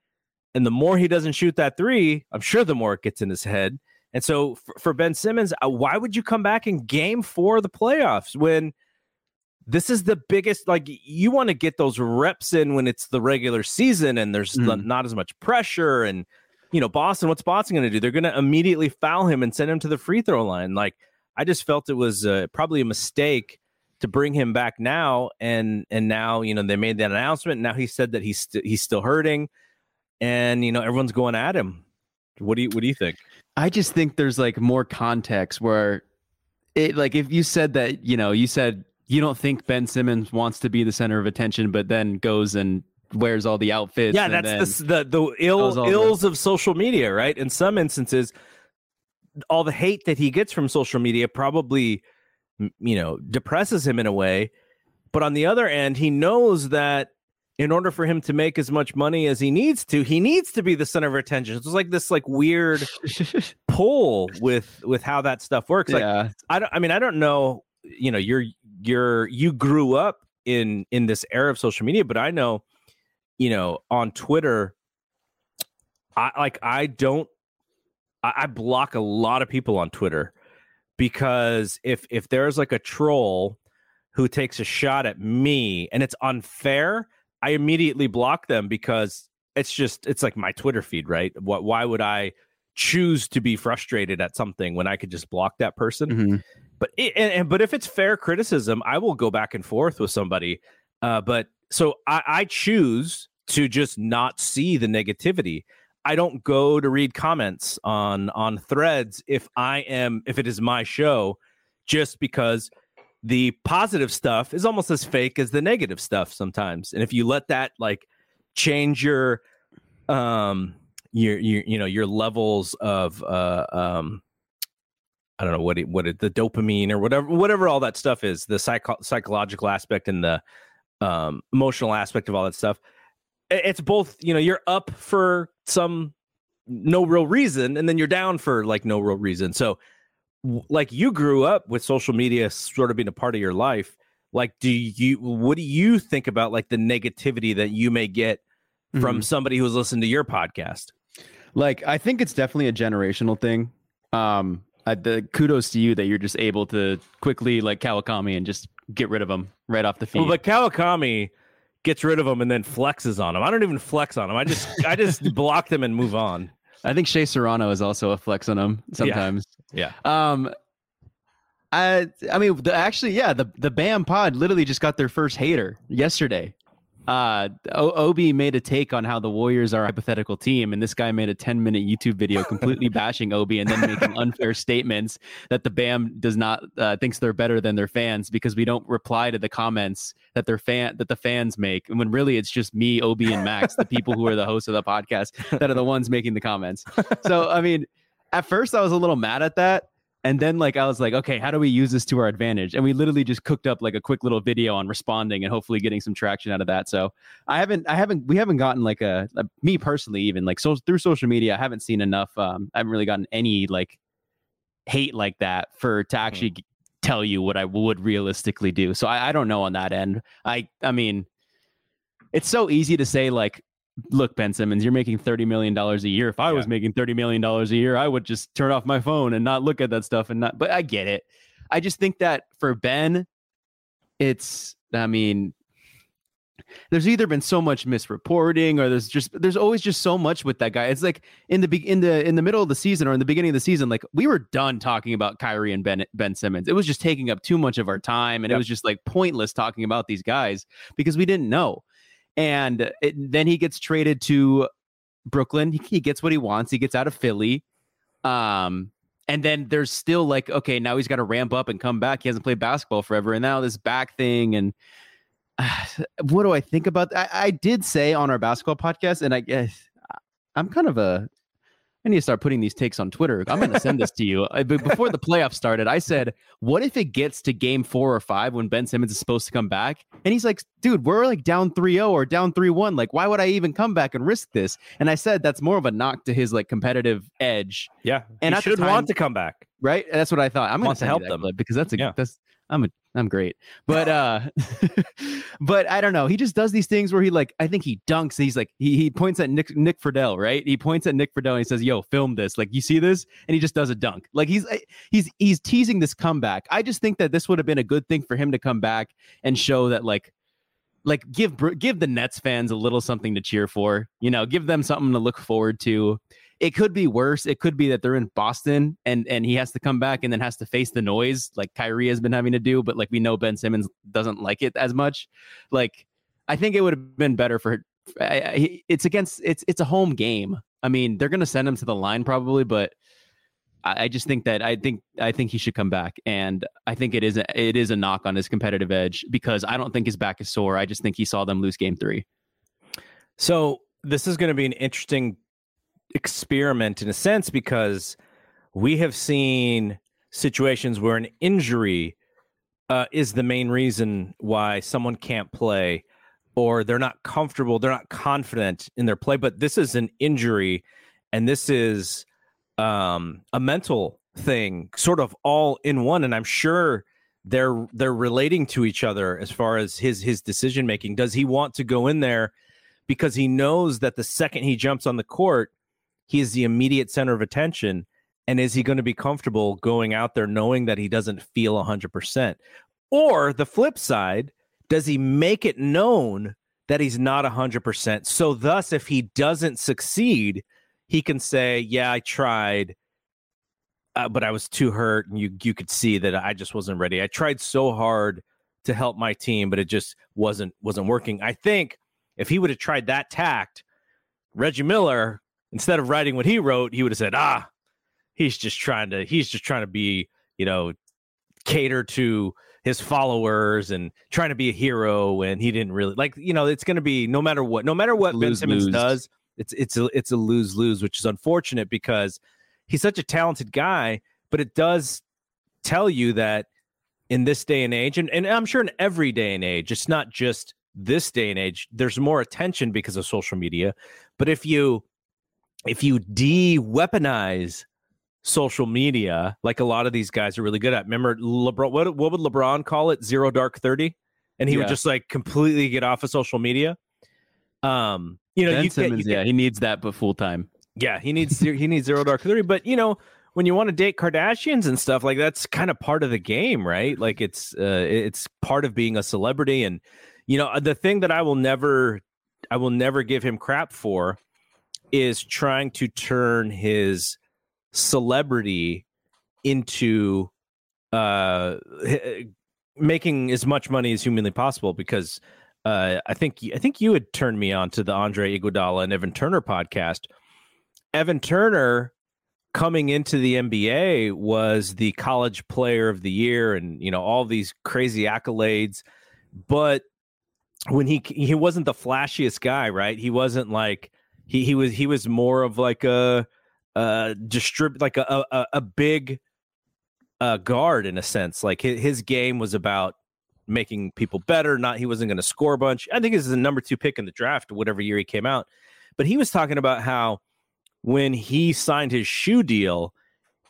And the more he doesn't shoot that three, I'm sure the more it gets in his head. And so for, for Ben Simmons, uh, why would you come back in game four of the playoffs when this is the biggest? Like you want to get those reps in when it's the regular season and there's Mhm. n- not as much pressure. And, you know, Boston, what's Boston going to do? They're going to immediately foul him and send him to the free throw line. Like I just felt it was uh, probably a mistake to bring him back now. And, and now, you know, they made that announcement. Now he said that he's, st- he's still hurting and, you know, everyone's going at him. What do you, what do you think? I just think there's like more context where it like if you said that, you know, you said you don't think Ben Simmons wants to be the center of attention, but then goes and wears all the outfits. yeah that's the the the ill all the- ills of social media right in some instances all the hate that he gets from social media probably you know depresses him in a way but on the other end he knows that in order for him to make as much money as he needs to he needs to be the center of attention it's like this like weird *laughs* pull with with how that stuff works like yeah. I don't I mean I don't know you know you're you're you grew up in in this era of social media but I know you know on Twitter I like I don't I, I block a lot of people on Twitter because if if there's like a troll who takes a shot at me and it's unfair I immediately block them because it's just it's like my Twitter feed right? What why would I choose to be frustrated at something when I could just block that person Mhm. but it, and, and- but if it's fair criticism, I will go back and forth with somebody. Uh, but so I, I choose to just not see the negativity. I don't go to read comments on on threads if I am if it is my show, just because the positive stuff is almost as fake as the negative stuff sometimes. And if you let that like change your um your your you know your levels of uh um I don't know what it, what it, the dopamine or whatever whatever all that stuff is the psycho- psychological aspect and the um emotional aspect of all that stuff it's both you know you're up for some no real reason and then you're down for like no real reason. So like you grew up with social media sort of being a part of your life. Like do you what do you think about like the negativity that you may get from mm-hmm. somebody who's listened to your podcast like i think it's definitely a generational thing um I, the kudos to you that you're just able to quickly like Kawakami and just get rid of them right off the feed. Well, but Kawakami gets rid of them and then flexes on them. I don't even flex on them. I just I just *laughs* block them and move on. I think Shea Serrano is also a flex on them sometimes. Yeah. yeah. Um I I mean the, actually yeah, the the BAM pod literally just got their first hater yesterday uh obi made a take on how the warriors are a hypothetical team and this guy made a 10 minute youtube video completely *laughs* bashing obi and then making unfair statements that the bam does not uh, thinks they're better than their fans because we don't reply to the comments that their fan that the fans make and when really it's just me obi and max the people who are the hosts of the podcast that are the ones making the comments. So i mean at first i was a little mad at that and then like I was like, okay, how do we use this to our advantage? And we literally just cooked up like a quick little video on responding and hopefully getting some traction out of that. So I haven't, I haven't, we haven't gotten like a, a me personally, even like so through social media, I haven't seen enough. Um, I haven't really gotten any like hate like that for to actually mm-hmm. tell you what I would realistically do. So I, I don't know on that end. I, I mean, it's so easy to say like look, Ben Simmons, you're making $30 million a year. If I yeah. was making $30 million a year, I would just turn off my phone and not look at that stuff and not, but I get it. I just think that for Ben, it's, I mean, there's either been so much misreporting or there's just there's always just so much with that guy. It's like in the in the in the middle of the season or in the beginning of the season, like we were done talking about Kyrie and Ben Ben Simmons. It was just taking up too much of our time, and yep. it was just like pointless talking about these guys because we didn't know and it, then he gets traded to Brooklyn. He, gets what he wants. He gets out of Philly. Um, and then there's still like, okay, now he's got to ramp up and come back. He hasn't played basketball forever, and now this back thing. And uh, *sighs* what do I think about? That? I, I did say on our basketball podcast, and I guess I'm kind of a I need to start putting these takes on Twitter. I'm going to send this to you. Before the playoffs started, I said, "What if it gets to game four or five when Ben Simmons is supposed to come back?" And he's like, "Dude, we're like down 3-0 or down 3-1. Like, why would I even come back and risk this?" And I said that's more of a knock to his like competitive edge. Yeah, and he should time, want to come back, right? That's what I thought. I'm going to help them because that's a yeah. that's I'm a I'm great. But uh *laughs* but I don't know. He just does these things where he like I think he dunks. He's like he he points at Nick Nick Friedell, right? He points at Nick Friedell and he says, "Yo, film this." Like, you see this? And he just does a dunk. Like he's eh, he's he's teasing this comeback. I just think that this would have been a good thing for him to come back and show that like like give give the Nets fans a little something to cheer for. You know, give them something to look forward to it could be worse. It could be that they're in Boston and and he has to come back and then has to face the noise like Kyrie has been having to do. But like we know Ben Simmons doesn't like it as much. Like I think it would have been better for. I, I, it's against it's it's a home game. I mean they're gonna send him to the line probably, but I, I just think that I think I think he should come back, and I think it is a, it is a knock on his competitive edge because I don't think his back is sore. I just think he saw them lose game three. So this is going to be an interesting experiment in a sense because we have seen situations where an injury uh, is the main reason why someone can't play or they're not comfortable, they're not confident in their play. But this is an injury and this is um, a mental thing, sort of all in one. And I'm sure they're they're relating to each other as far as his his decision making. Does he want to go in there because he knows that the second he jumps on the court, he is the immediate center of attention. And is he going to be comfortable going out there knowing that he doesn't feel 100%? Or the flip side, does he make it known that he's not 100%? So, thus, if he doesn't succeed, he can say, Yeah, I tried. Uh, but I was too hurt, and you you could see that I just wasn't ready. I tried so hard to help my team, but it just wasn't wasn't working. I think if he would have tried that tact, Reggie Miller instead of writing what he wrote, he would have said, "Ah, he's just trying to he's just trying to be, you know, cater to his followers and trying to be a hero and he didn't really like you know it's going to be no matter what no matter what Ben Simmons does it's it's a it's a lose lose which is unfortunate because he's such a talented guy but it does tell you that in this day and age and, and I'm sure in every day and age it's not just this day and age there's more attention because of social media but if you if you de-weaponize social media, like a lot of these guys are really good at. Remember, LeBron, what, what would LeBron call it? Zero dark 30? And he yeah. would just like completely get off of social media. Um, you know, ben you Simmons, get, yeah, he needs that but full time. Yeah, he needs he needs zero dark 30. But you know, when you want to date Kardashians and stuff, like that's kind of part of the game, right? Like it's uh it's part of being a celebrity. And you know, the thing that I will never I will never give him crap for is trying to turn his celebrity into uh, making as much money as humanly possible because uh, I think I think you had turned me on to the Andre Iguodala and Evan Turner podcast. Evan Turner coming into the NBA was the college player of the year and you know all these crazy accolades but when he he wasn't the flashiest guy right he wasn't like he he was he was more of like a uh distribute like a, a a big uh guard in a sense like his, his game was about making people better not he wasn't going to score a bunch. I think this is the number two pick in the draft whatever year he came out but he was talking about how when he signed his shoe deal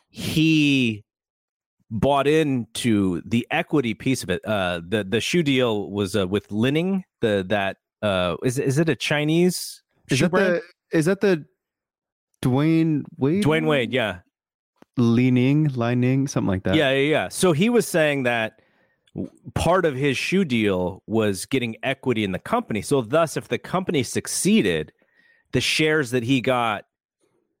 he bought into the equity piece of it uh the the shoe deal was uh, with Li-Ning the that uh is is it a chinese is that brand? the is that the Dwyane Wade. Dwyane Wade, yeah. Leaning, lining, something like that. Yeah, yeah, yeah. So he was saying that part of his shoe deal was getting equity in the company. So thus, if the company succeeded, the shares that he got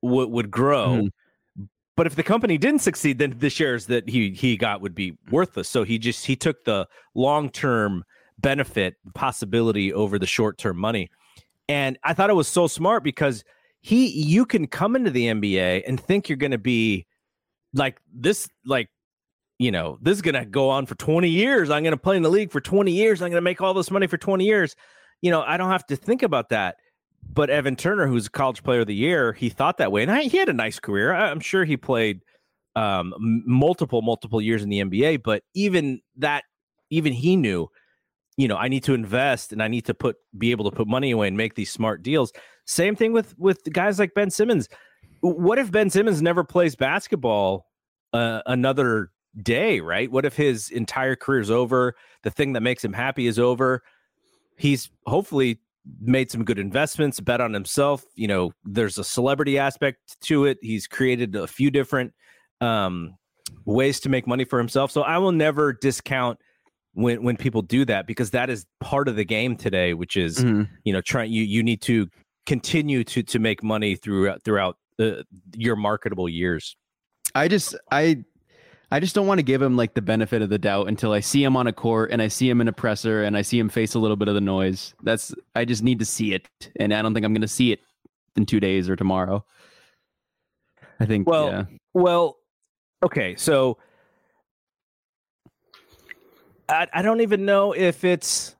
w- would grow. Mm-hmm. But if the company didn't succeed, then the shares that he he got would be worthless. So he just he took the long term benefit possibility over the short term money. And I thought it was so smart because he you can come into the NBA and think you're going to be like this like you know this is going to go on for 20 years. I'm going to play in the league for 20 years. I'm going to make all this money for 20 years. You know i don't have to think about that. But evan turner who's a college player of the year he thought that way. And I, he had a nice career. I'm sure he played um, multiple multiple years in the nba but even that even he knew you know i need to invest and i need to put be able to put money away and make these smart deals same thing with with guys like Ben Simmons. What if Ben Simmons never plays basketball uh, another day? Right? What if his entire career is over? The thing that makes him happy is over. He's hopefully made some good investments, bet on himself. You know, there's a celebrity aspect to it. He's created a few different um, ways to make money for himself. So I will never discount when when people do that because that is part of the game today, which is mm-hmm. you know trying you you need to continue to to make money throughout throughout the, your marketable years. I just I I just don't want to give him like the benefit of the doubt until I see him on a court and I see him in a presser and I see him face a little bit of the noise. That's I just need to see it, and I don't think I'm going to see it in two days or tomorrow. I think. Well, yeah. well, okay, so I I don't even know if it's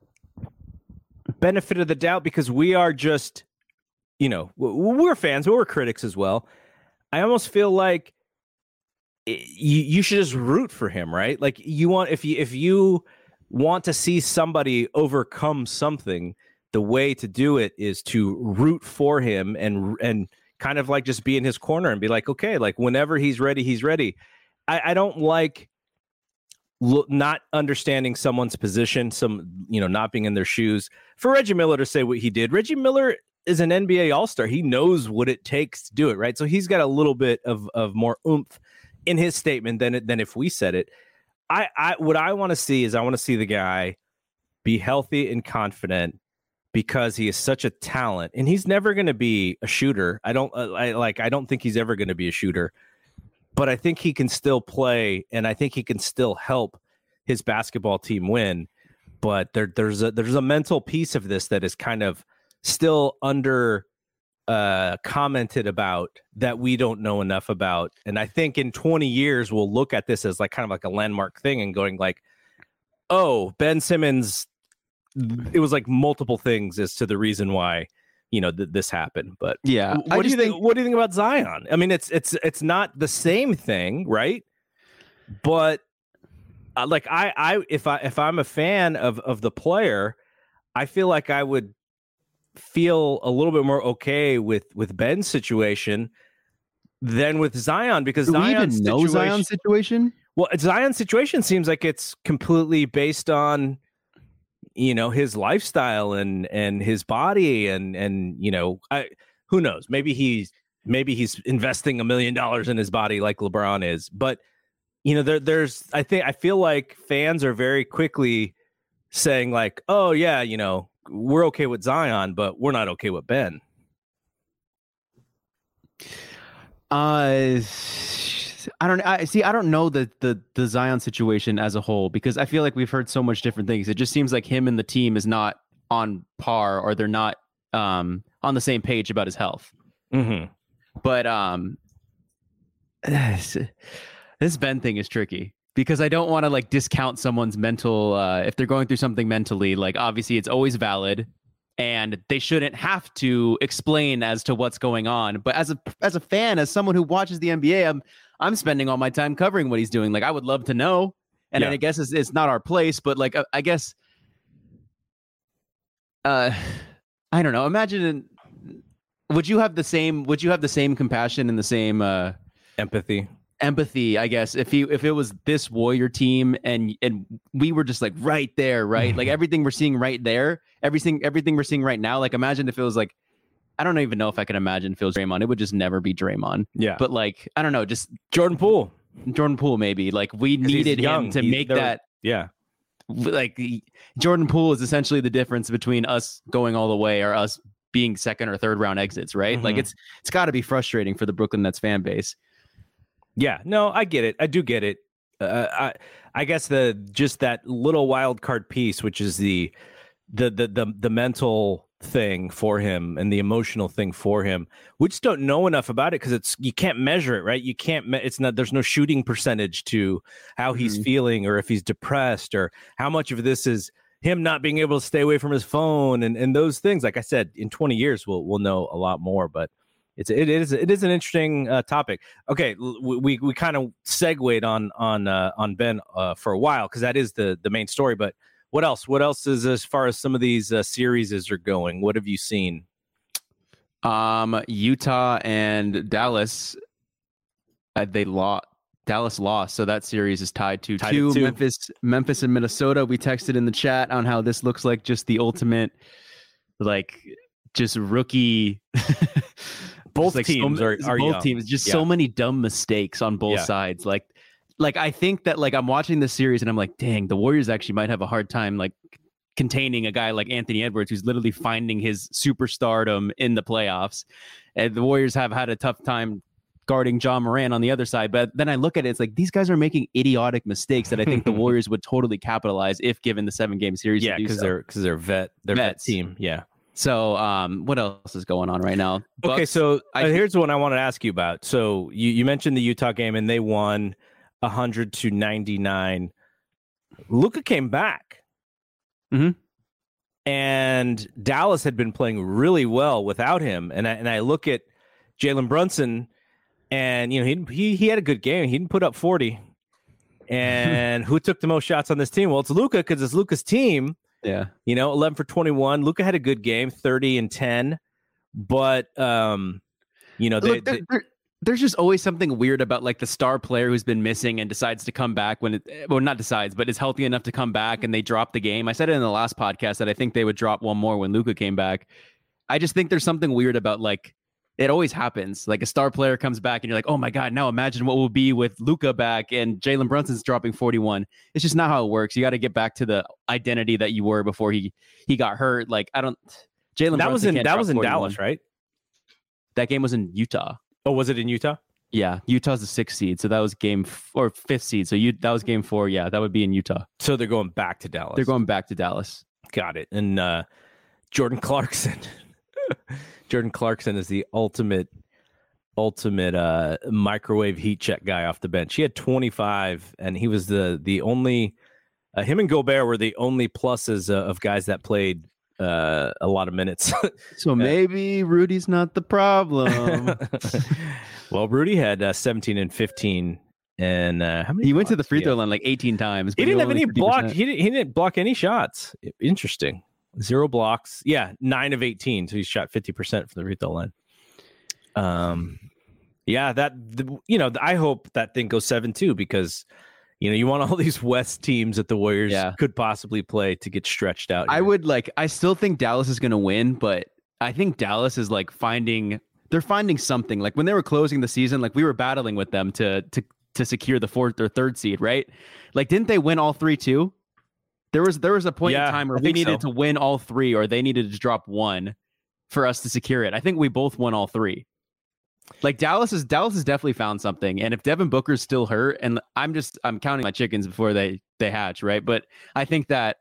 benefit of the doubt because we are just you know, we're fans, but we're critics as well. I almost feel like eh, you you should just root for him, right? Like you want if you if you want to see somebody overcome something, the way to do it is to root for him and and kind of like just be in his corner and be like, okay, like whenever he's ready, he's ready. I, I don't like not understanding someone's position, some you know, not being in their shoes. For Reggie Miller to say what he did, Reggie Miller is an NBA All Star. He knows what it takes to do it, right? So he's got a little bit of of more oomph in his statement than than if we said it. I, I what I want to see is I want to see the guy be healthy and confident because he is such a talent and he's never going to be a shooter. I don't uh, I like I don't think he's ever going to be a shooter. But I think he can still play and I think he can still help his basketball team win. But there there's a there's a mental piece of this that is kind of still under uh, commented about that we don't know enough about. And I think in 20 years, we'll look at this as like kind of like a landmark thing and going like, oh, Ben Simmons, it was like multiple things as to the reason why, you know, th- this happened. But Yeah. what do you think, What do you think about Zion? I mean, it's it's it's not the same thing, right? But uh, like I I if I if I'm a fan of of the player, I feel like I would feel a little bit more okay with with Ben's situation than with Zion because Zion's even know situation, Zion's situation? well, Zion's situation seems like it's completely based on you know his lifestyle and and his body and and you know I who knows? Maybe he's maybe he's investing a million dollars in his body like LeBron is but you know there there's I think I feel like fans are very quickly saying like oh yeah you know we're okay with Zion but we're not okay with Ben. Uh, I don't. I see. I don't know the the the Zion situation as a whole because I feel like we've heard so much different things. It just seems like him and the team is not on par, or they're not um on the same page about his health. mm-hmm. But um, *sighs* this Ben thing is tricky because I don't want to like discount someone's mental uh, if they're going through something mentally. Like obviously, it's always valid, and they shouldn't have to explain as to what's going on. But as a as a fan, as someone who watches the NBA, I'm I'm spending all my time covering what he's doing. Like I would love to know, and Yeah. I guess it's, it's not our place. But like I, I guess, uh, I don't know. Imagine. Would you have the same? Would you have the same compassion and the same uh, empathy empathy? I guess if he if it was this Warrior team and and we were just like right there, right? *laughs* like everything we're seeing right there, everything everything we're seeing right now. Like imagine if it was like, I don't even know if I can imagine it Draymond. It would just never be Draymond. yeah But like I don't know, just Jordan Poole Jordan Poole maybe. Like we needed him to He- make that yeah like Jordan Poole is essentially the difference between us going all the way or us being second or third round exits, right? Like Mhm. it's it's got to be frustrating for the Brooklyn Nets fan base. Yeah, no, I get it. I do get it. Uh, I I guess the just that little wild card piece, which is the the the the, the mental thing for him and the emotional thing for him. We just don't know enough about it because it's you can't measure it, right? You can't. Me- it's not. There's no shooting percentage to how he's Mhm. feeling or if he's depressed or how much of this is him not being able to stay away from his phone and and those things. Like I said, in 20 years we'll we'll know a lot more, but. It's it is it is an interesting uh, topic. Okay, we we, we kind of segued on on uh, on Ben uh, for a while because that is the the main story. But what else? What else is as far as some of these uh, series are going? What have you seen? Um, Utah and Dallas, uh, they lost. Dallas lost, so that series is tied to Tied two. two. Memphis, Memphis, and Minnesota. We texted in the chat on how this looks like just the ultimate, like, just rookie. *laughs* Both just like teams ma- are- are both young. teams. Just Yeah. so many dumb mistakes on both Yeah. sides. Like, like I think that like I'm watching this series and I'm like, dang, the Warriors actually might have a hard time like containing a guy like Anthony Edwards who's literally finding his superstardom in the playoffs. And the Warriors have had a tough time guarding Ja Morant on the other side. But then I look at it, it's like these guys are making idiotic mistakes that I think the *laughs* Warriors would totally capitalize if given the seven game series. Yeah, because so. they're because they're vet they're vet team. Yeah. so um what else is going on right now? okay, so I uh, here's what I want to ask you about. So you you mentioned the Utah game and they won hundred to ninety nine. Luka came back. Mhm. And Dallas had been playing really well without him. And I, and I look at Jalen Brunson, and you know he he he had a good game. He didn't put up forty. And *laughs* who took the most shots on this team? Well, it's Luka because it's Luka's team. yeah. You know, 11 for 21. Luka had a good game, 30 and 10. But um, you know, they, Look, there- they- there- there's just always something weird about like the star player who's been missing and decides to come back when it eh, well not decides but is healthy enough to come back and they drop the game. I said it in the last podcast that I think they would drop one more when Luka came back. I just think there's something weird about like it always happens. Like a star player comes back and you're like, oh my god, now imagine what will be with Luka back and Jalen Brunson's dropping 41. It's just not how it works. You got to get back to the identity that you were before he he got hurt. Like I don't. Jalen that was in that was in 41. Dallas, right? That game was in Utah. Oh, was it in Utah? Yeah, Utah's the sixth seed, so that was game f- or fifth seed. So you that was game four. Yeah, that would be in Utah. So they're going back to Dallas. They're going back to Dallas. Got it. And uh, Jordan Clarkson. *laughs* Jordan Clarkson is the ultimate ultimate uh, microwave heat check guy off the bench. He had 25, and he was the the only. Uh, him and Gobert were the only pluses uh, of guys that played uh, a lot of minutes. *laughs* so maybe Rudy's not the problem. *laughs* well, Rudy had uh, 17 and 15. And uh, how many he went to the free throw line like 18 times. He didn't have any 50%. block. He didn't, he didn't block any shots. Interesting. Zero blocks. Yeah, nine of 18. So he shot 50% from the free throw line. Um, yeah, that the, you know, I hope that thing goes seven two because you know you want all *laughs* these West teams that the Warriors yeah. could possibly play to get stretched out. Here. I would like. I still think Dallas is going to win, but I think Dallas is like finding they're finding something. Like when they were closing the season, like we were battling with them to to to secure the fourth or third seed, right? Like didn't they win all three too? There was there was a point yeah, in time where we needed so. to win all three, or they needed to drop one for us to secure it. I think we both won all three. Like Dallas is Dallas has definitely found something, and if Devin Booker's still hurt, and I'm just I'm counting my chickens before they they hatch, right? But I think that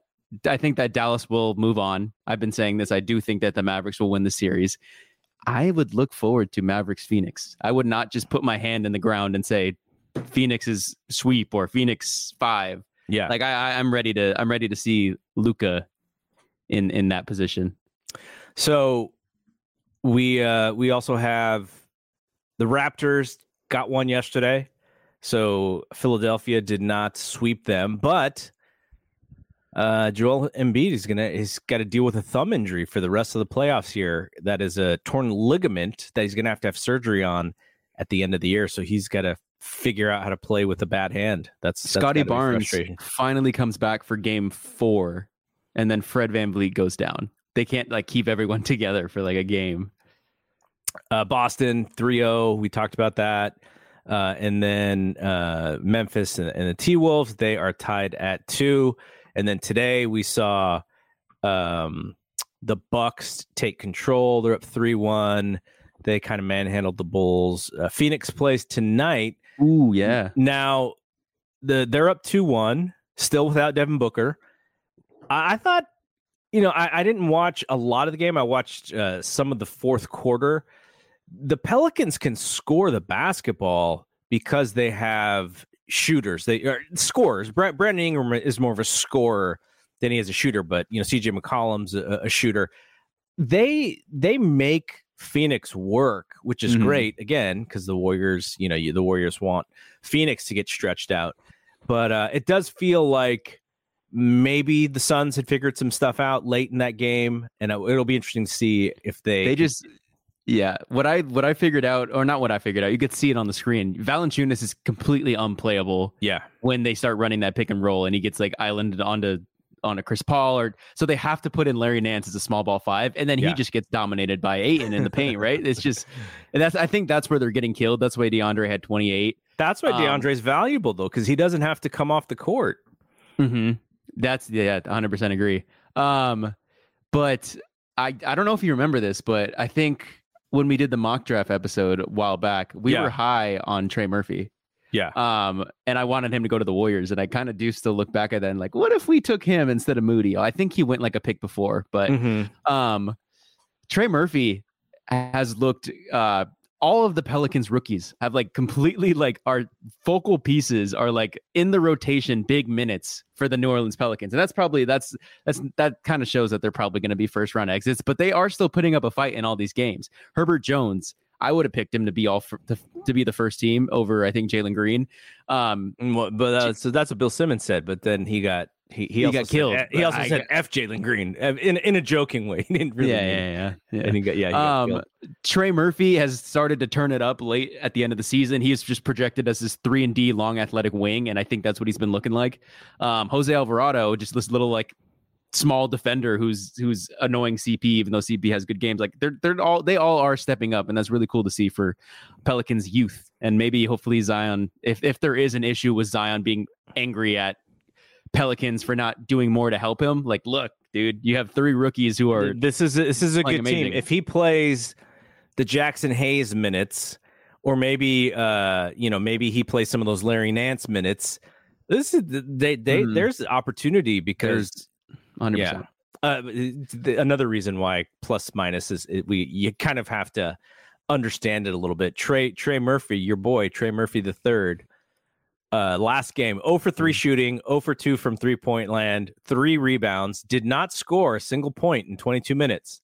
I think that Dallas will move on. I've been saying this. I do think that the Mavericks will win the series. I would look forward to Mavericks Phoenix. I would not just put my hand in the ground and say Phoenix is sweep or Phoenix five. Yeah, like I, I'm ready to I'm ready to see Luka in in that position. So we uh we also have the Raptors got one yesterday. So Philadelphia did not sweep them, but uh, Joel Embiid is gonna he's got to deal with a thumb injury for the rest of the playoffs here. That is a torn ligament that he's gonna have to have surgery on at the end of the year. So he's got to figure out how to play with a bad hand. That's, Scottie Barnes finally comes back for Game Four, and then Fred VanVleet goes down. They can't like keep everyone *laughs* together for like a game. Uh, Boston 3 0. We talked about that. Uh, and then uh, Memphis and, and the T Wolves, they are tied at two. And then today we saw um, the Bucks take control. They're up 3 1. They kind of manhandled the Bulls. Uh, Phoenix plays tonight. Ooh, yeah. Now, the they're up 2 1, still without Devin Booker. I, I thought, you know, I, I, didn't watch a lot of the game. I watched uh, some of the fourth quarter the Pelicans can score the basketball because they have shooters. They are scorers. Brandon Ingram is more of a scorer than he is a shooter, but you know CJ McCollum's a, a shooter. They they make Phoenix work, which is mm-hmm. great again because the Warriors, you know, you, the Warriors want Phoenix to get stretched out, but uh, it does feel like maybe the Suns had figured some stuff out late in that game, and it'll be interesting to see if they they just yeah, what I what I figured out, or not what I figured out, you could see it on the screen. Valanciunas is completely unplayable. Yeah, when they start running that pick and roll, and he gets like islanded onto on a Chris Paul, or so they have to put in Larry Nance as a small ball five, and then yeah. he just gets dominated by Ayton in the paint. Right? It's just, and that's I think that's where they're getting killed. That's why DeAndre had twenty eight. That's why DeAndre's um, valuable though, because he doesn't have to come off the court. Hmm. That's yeah, hundred percent agree. Um, but I I don't know if you remember this, but I think when we did the mock draft episode a while back, we yeah. were high on Trey Murphy. Yeah. Um, and I wanted him to go to the Warriors, and I kind of do still look back at that and like, what if we took him instead of Moody? I think he went like a pick before, but mm-hmm. um, Trey Murphy has looked uh all of the Pelicans rookies have like completely like our focal pieces are like in the rotation big minutes for the New Orleans Pelicans. And that's probably that's that's that kind of shows that they're probably going to be first round exits, but they are still putting up a fight in all these games. Herbert Jones, I would have picked him to be all for, to, to be the first team over I think Jalen Green. Um, but uh, so that's what Bill Simmons said, but then he got he, he, he got killed. Said, he also I said got, F Jalen Green in in a joking way. *laughs* He didn't really. Yeah, yeah, yeah, yeah. And he got yeah. He got um, Trey Murphy has started to turn it up late at the end of the season. He's just projected as this three and D long athletic wing, and I think that's what he's been looking like. Um, Jose Alvarado, just this little like small defender who's who's annoying CP, even though CP has good games. Like they're they're all they all are stepping up, and that's really cool to see for Pelicans youth. And maybe hopefully Zion, if if there is an issue with Zion being angry at Pelicans for not doing more to help him. Like, look, dude, you have three rookies who are. This is a, this is a good amazing. team. If he plays the Jaxson Hayes minutes, or maybe uh, you know, maybe he plays some of those Larry Nance minutes. This is they they mm. there's opportunity because. 100%. Yeah. Uh, the, another reason why plus minus is it, we you kind of have to understand it a little bit. Trey Trey Murphy, your boy Trey Murphy the third. Uh, last game, 0 for 3 shooting, 0 for 2 from three point land, three rebounds, did not score a single point in 22 minutes.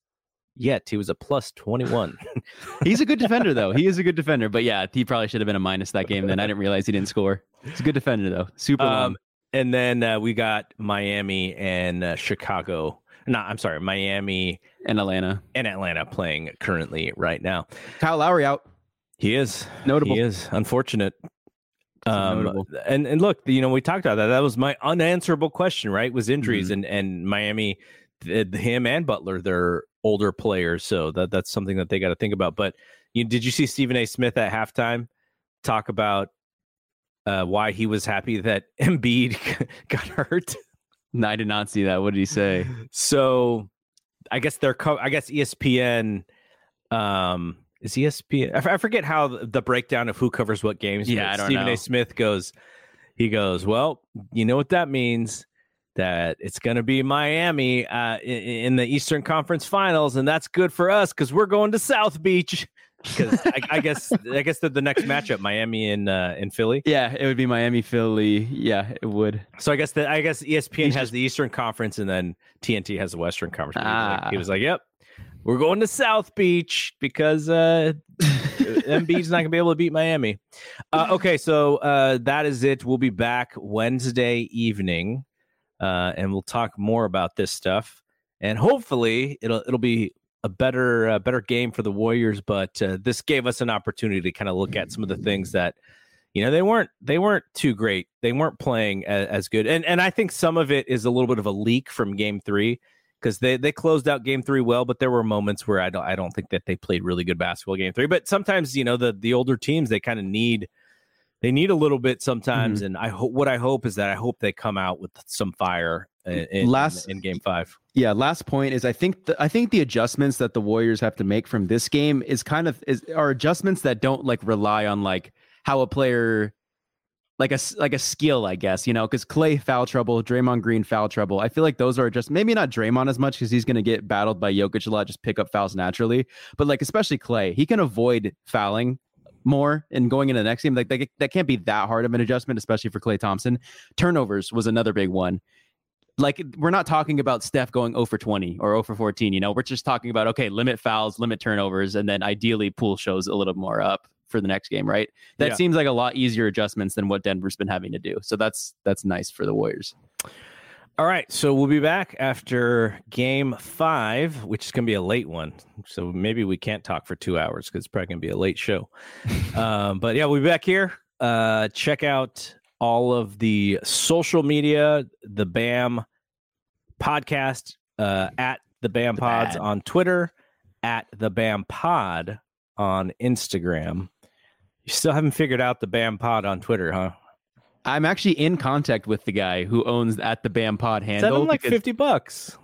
Yet he was a plus 21. *laughs* He's a good defender, though. He is a good defender. But yeah, he probably should have been a minus that game. Then I didn't realize he didn't score. He's a good defender, though. Super um, And then uh, we got Miami and uh, Chicago. No, I'm sorry, Miami and Atlanta and Atlanta playing currently right now. Kyle Lowry out. He is notable. He is unfortunate. Um, and and look, you know, we talked about that. That was my unanswerable question, right? Was injuries mm-hmm. and and Miami, him and Butler, they're older players, so that that's something that they got to think about. But you did you see Stephen A. Smith at halftime talk about uh, why he was happy that *laughs* Embiid *laughs* got hurt? No, I did not see that. What did he say? So, I guess they're co- I guess ESPN um is ESPN. I forget how the breakdown of who covers what games. Yeah, I don't Stephen know. A. Smith goes, he goes, well, you know what that means? That it's going to be Miami uh, in, in, the Eastern Conference Finals, and that's good for us because we're going to South Beach. *laughs* Because I, I, guess I guess the, the next matchup, Miami and uh, in Philly. Yeah, it would be Miami Philly. Yeah, it would. So I guess that I guess ESPN He's has just... the Eastern Conference, and then TNT has the Western Conference. Ah. He was like, "Yep, we're going to South Beach because uh, *laughs* Embiid's not going to be able to beat Miami. Uh, okay, so uh, that is it. We'll be back Wednesday evening, uh, and we'll talk more about this stuff. And hopefully, it'll it'll be a better uh, better game for the Warriors. But uh, this gave us an opportunity to kind of look at some of the things that you know they weren't they weren't too great. They weren't playing as, as good, and and I think some of it is a little bit of a leak from Game Three because they they closed out game three well, but there were moments where I don't I don't think that they played really good basketball game three. But sometimes you know the the older teams they kind of need they need a little bit sometimes, mm-hmm. and I hope what I hope is that I hope they come out with some fire in, last in, in, game five. Yeah, last point is I think the, I think the adjustments that the Warriors have to make from this game is kind of is are adjustments that don't like rely on like how a player like a like a skill, I guess, you know, because Klay foul trouble, Draymond Green foul trouble. I feel like those are just maybe not Draymond as much because he's going to get battled by Jokic a lot, just pick up fouls naturally. But like especially Klay, he can avoid fouling more and going into the next game. Like that, that can't be that hard of an adjustment, especially for Klay Thompson. Turnovers was another big one. Like we're not talking about Steph going 0 for 20 or 0 for 14. You know, we're just talking about okay, limit fouls, limit turnovers, and then ideally Poole shows a little more up for the next game, right? That yeah. seems like a lot easier adjustments than what Denver's been having to do. So that's that's nice for the Warriors. All right, so we'll be back after game five, which is going to be a late one. So maybe we can't talk for two hours because it's probably going to be a late show. *laughs* um, but yeah, we'll be back here. Uh, check out all of the social media, the BAM podcast uh, at the BAM Pods on Twitter, at the BAM Pod on Instagram. You still haven't figured out the BAM Pod on Twitter, huh? I'm actually in contact with the guy who owns at the BAM Pod handle. Send him like fifty bucks.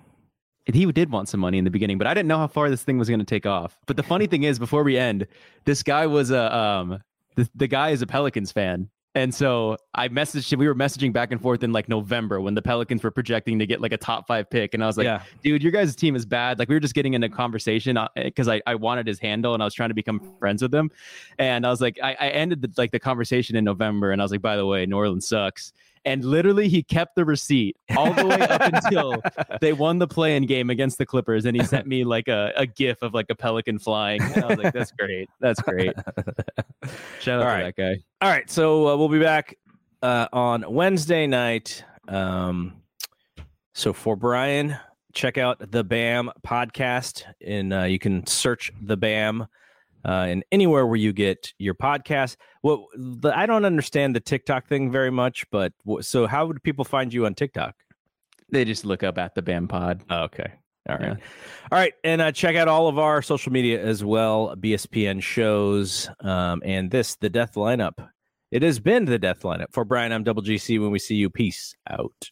He did want some money in the beginning, but I didn't know how far this thing was going to take off. But the funny thing is, before we end, this guy was a um, the, the guy is a Pelicans fan, and so I messaged him. We were messaging back and forth in like November when the Pelicans were projecting to get like a top five pick. And I was like, yeah. dude, your guys' team is bad. Like we were just getting in a conversation because uh, I, I wanted his handle and I was trying to become friends with him. And I was like, I, I ended the, like the conversation in November and I was like, by the way, New Orleans sucks and literally he kept the receipt all the way up *laughs* until they won the play-in game against the Clippers, and he sent me like a, a gif of like a pelican flying. And I was like, "That's great, that's great." *laughs* Shout out all to right. that guy. All right, so uh, we'll be back uh, on Wednesday night. Um, so for Brian, check out the BAM podcast, and uh, you can search the BAM uh, and anywhere where you get your podcast. What the, I don't understand the TikTok thing very much, but so how would people find you on TikTok? They just look up at the BAM Pod. Oh, okay. All right. Yeah. All right. And uh, check out all of our social media as well BSPN shows um, and this, the death lineup. It has been the death lineup. For Brian, I'm Double GC. When we see you, peace out.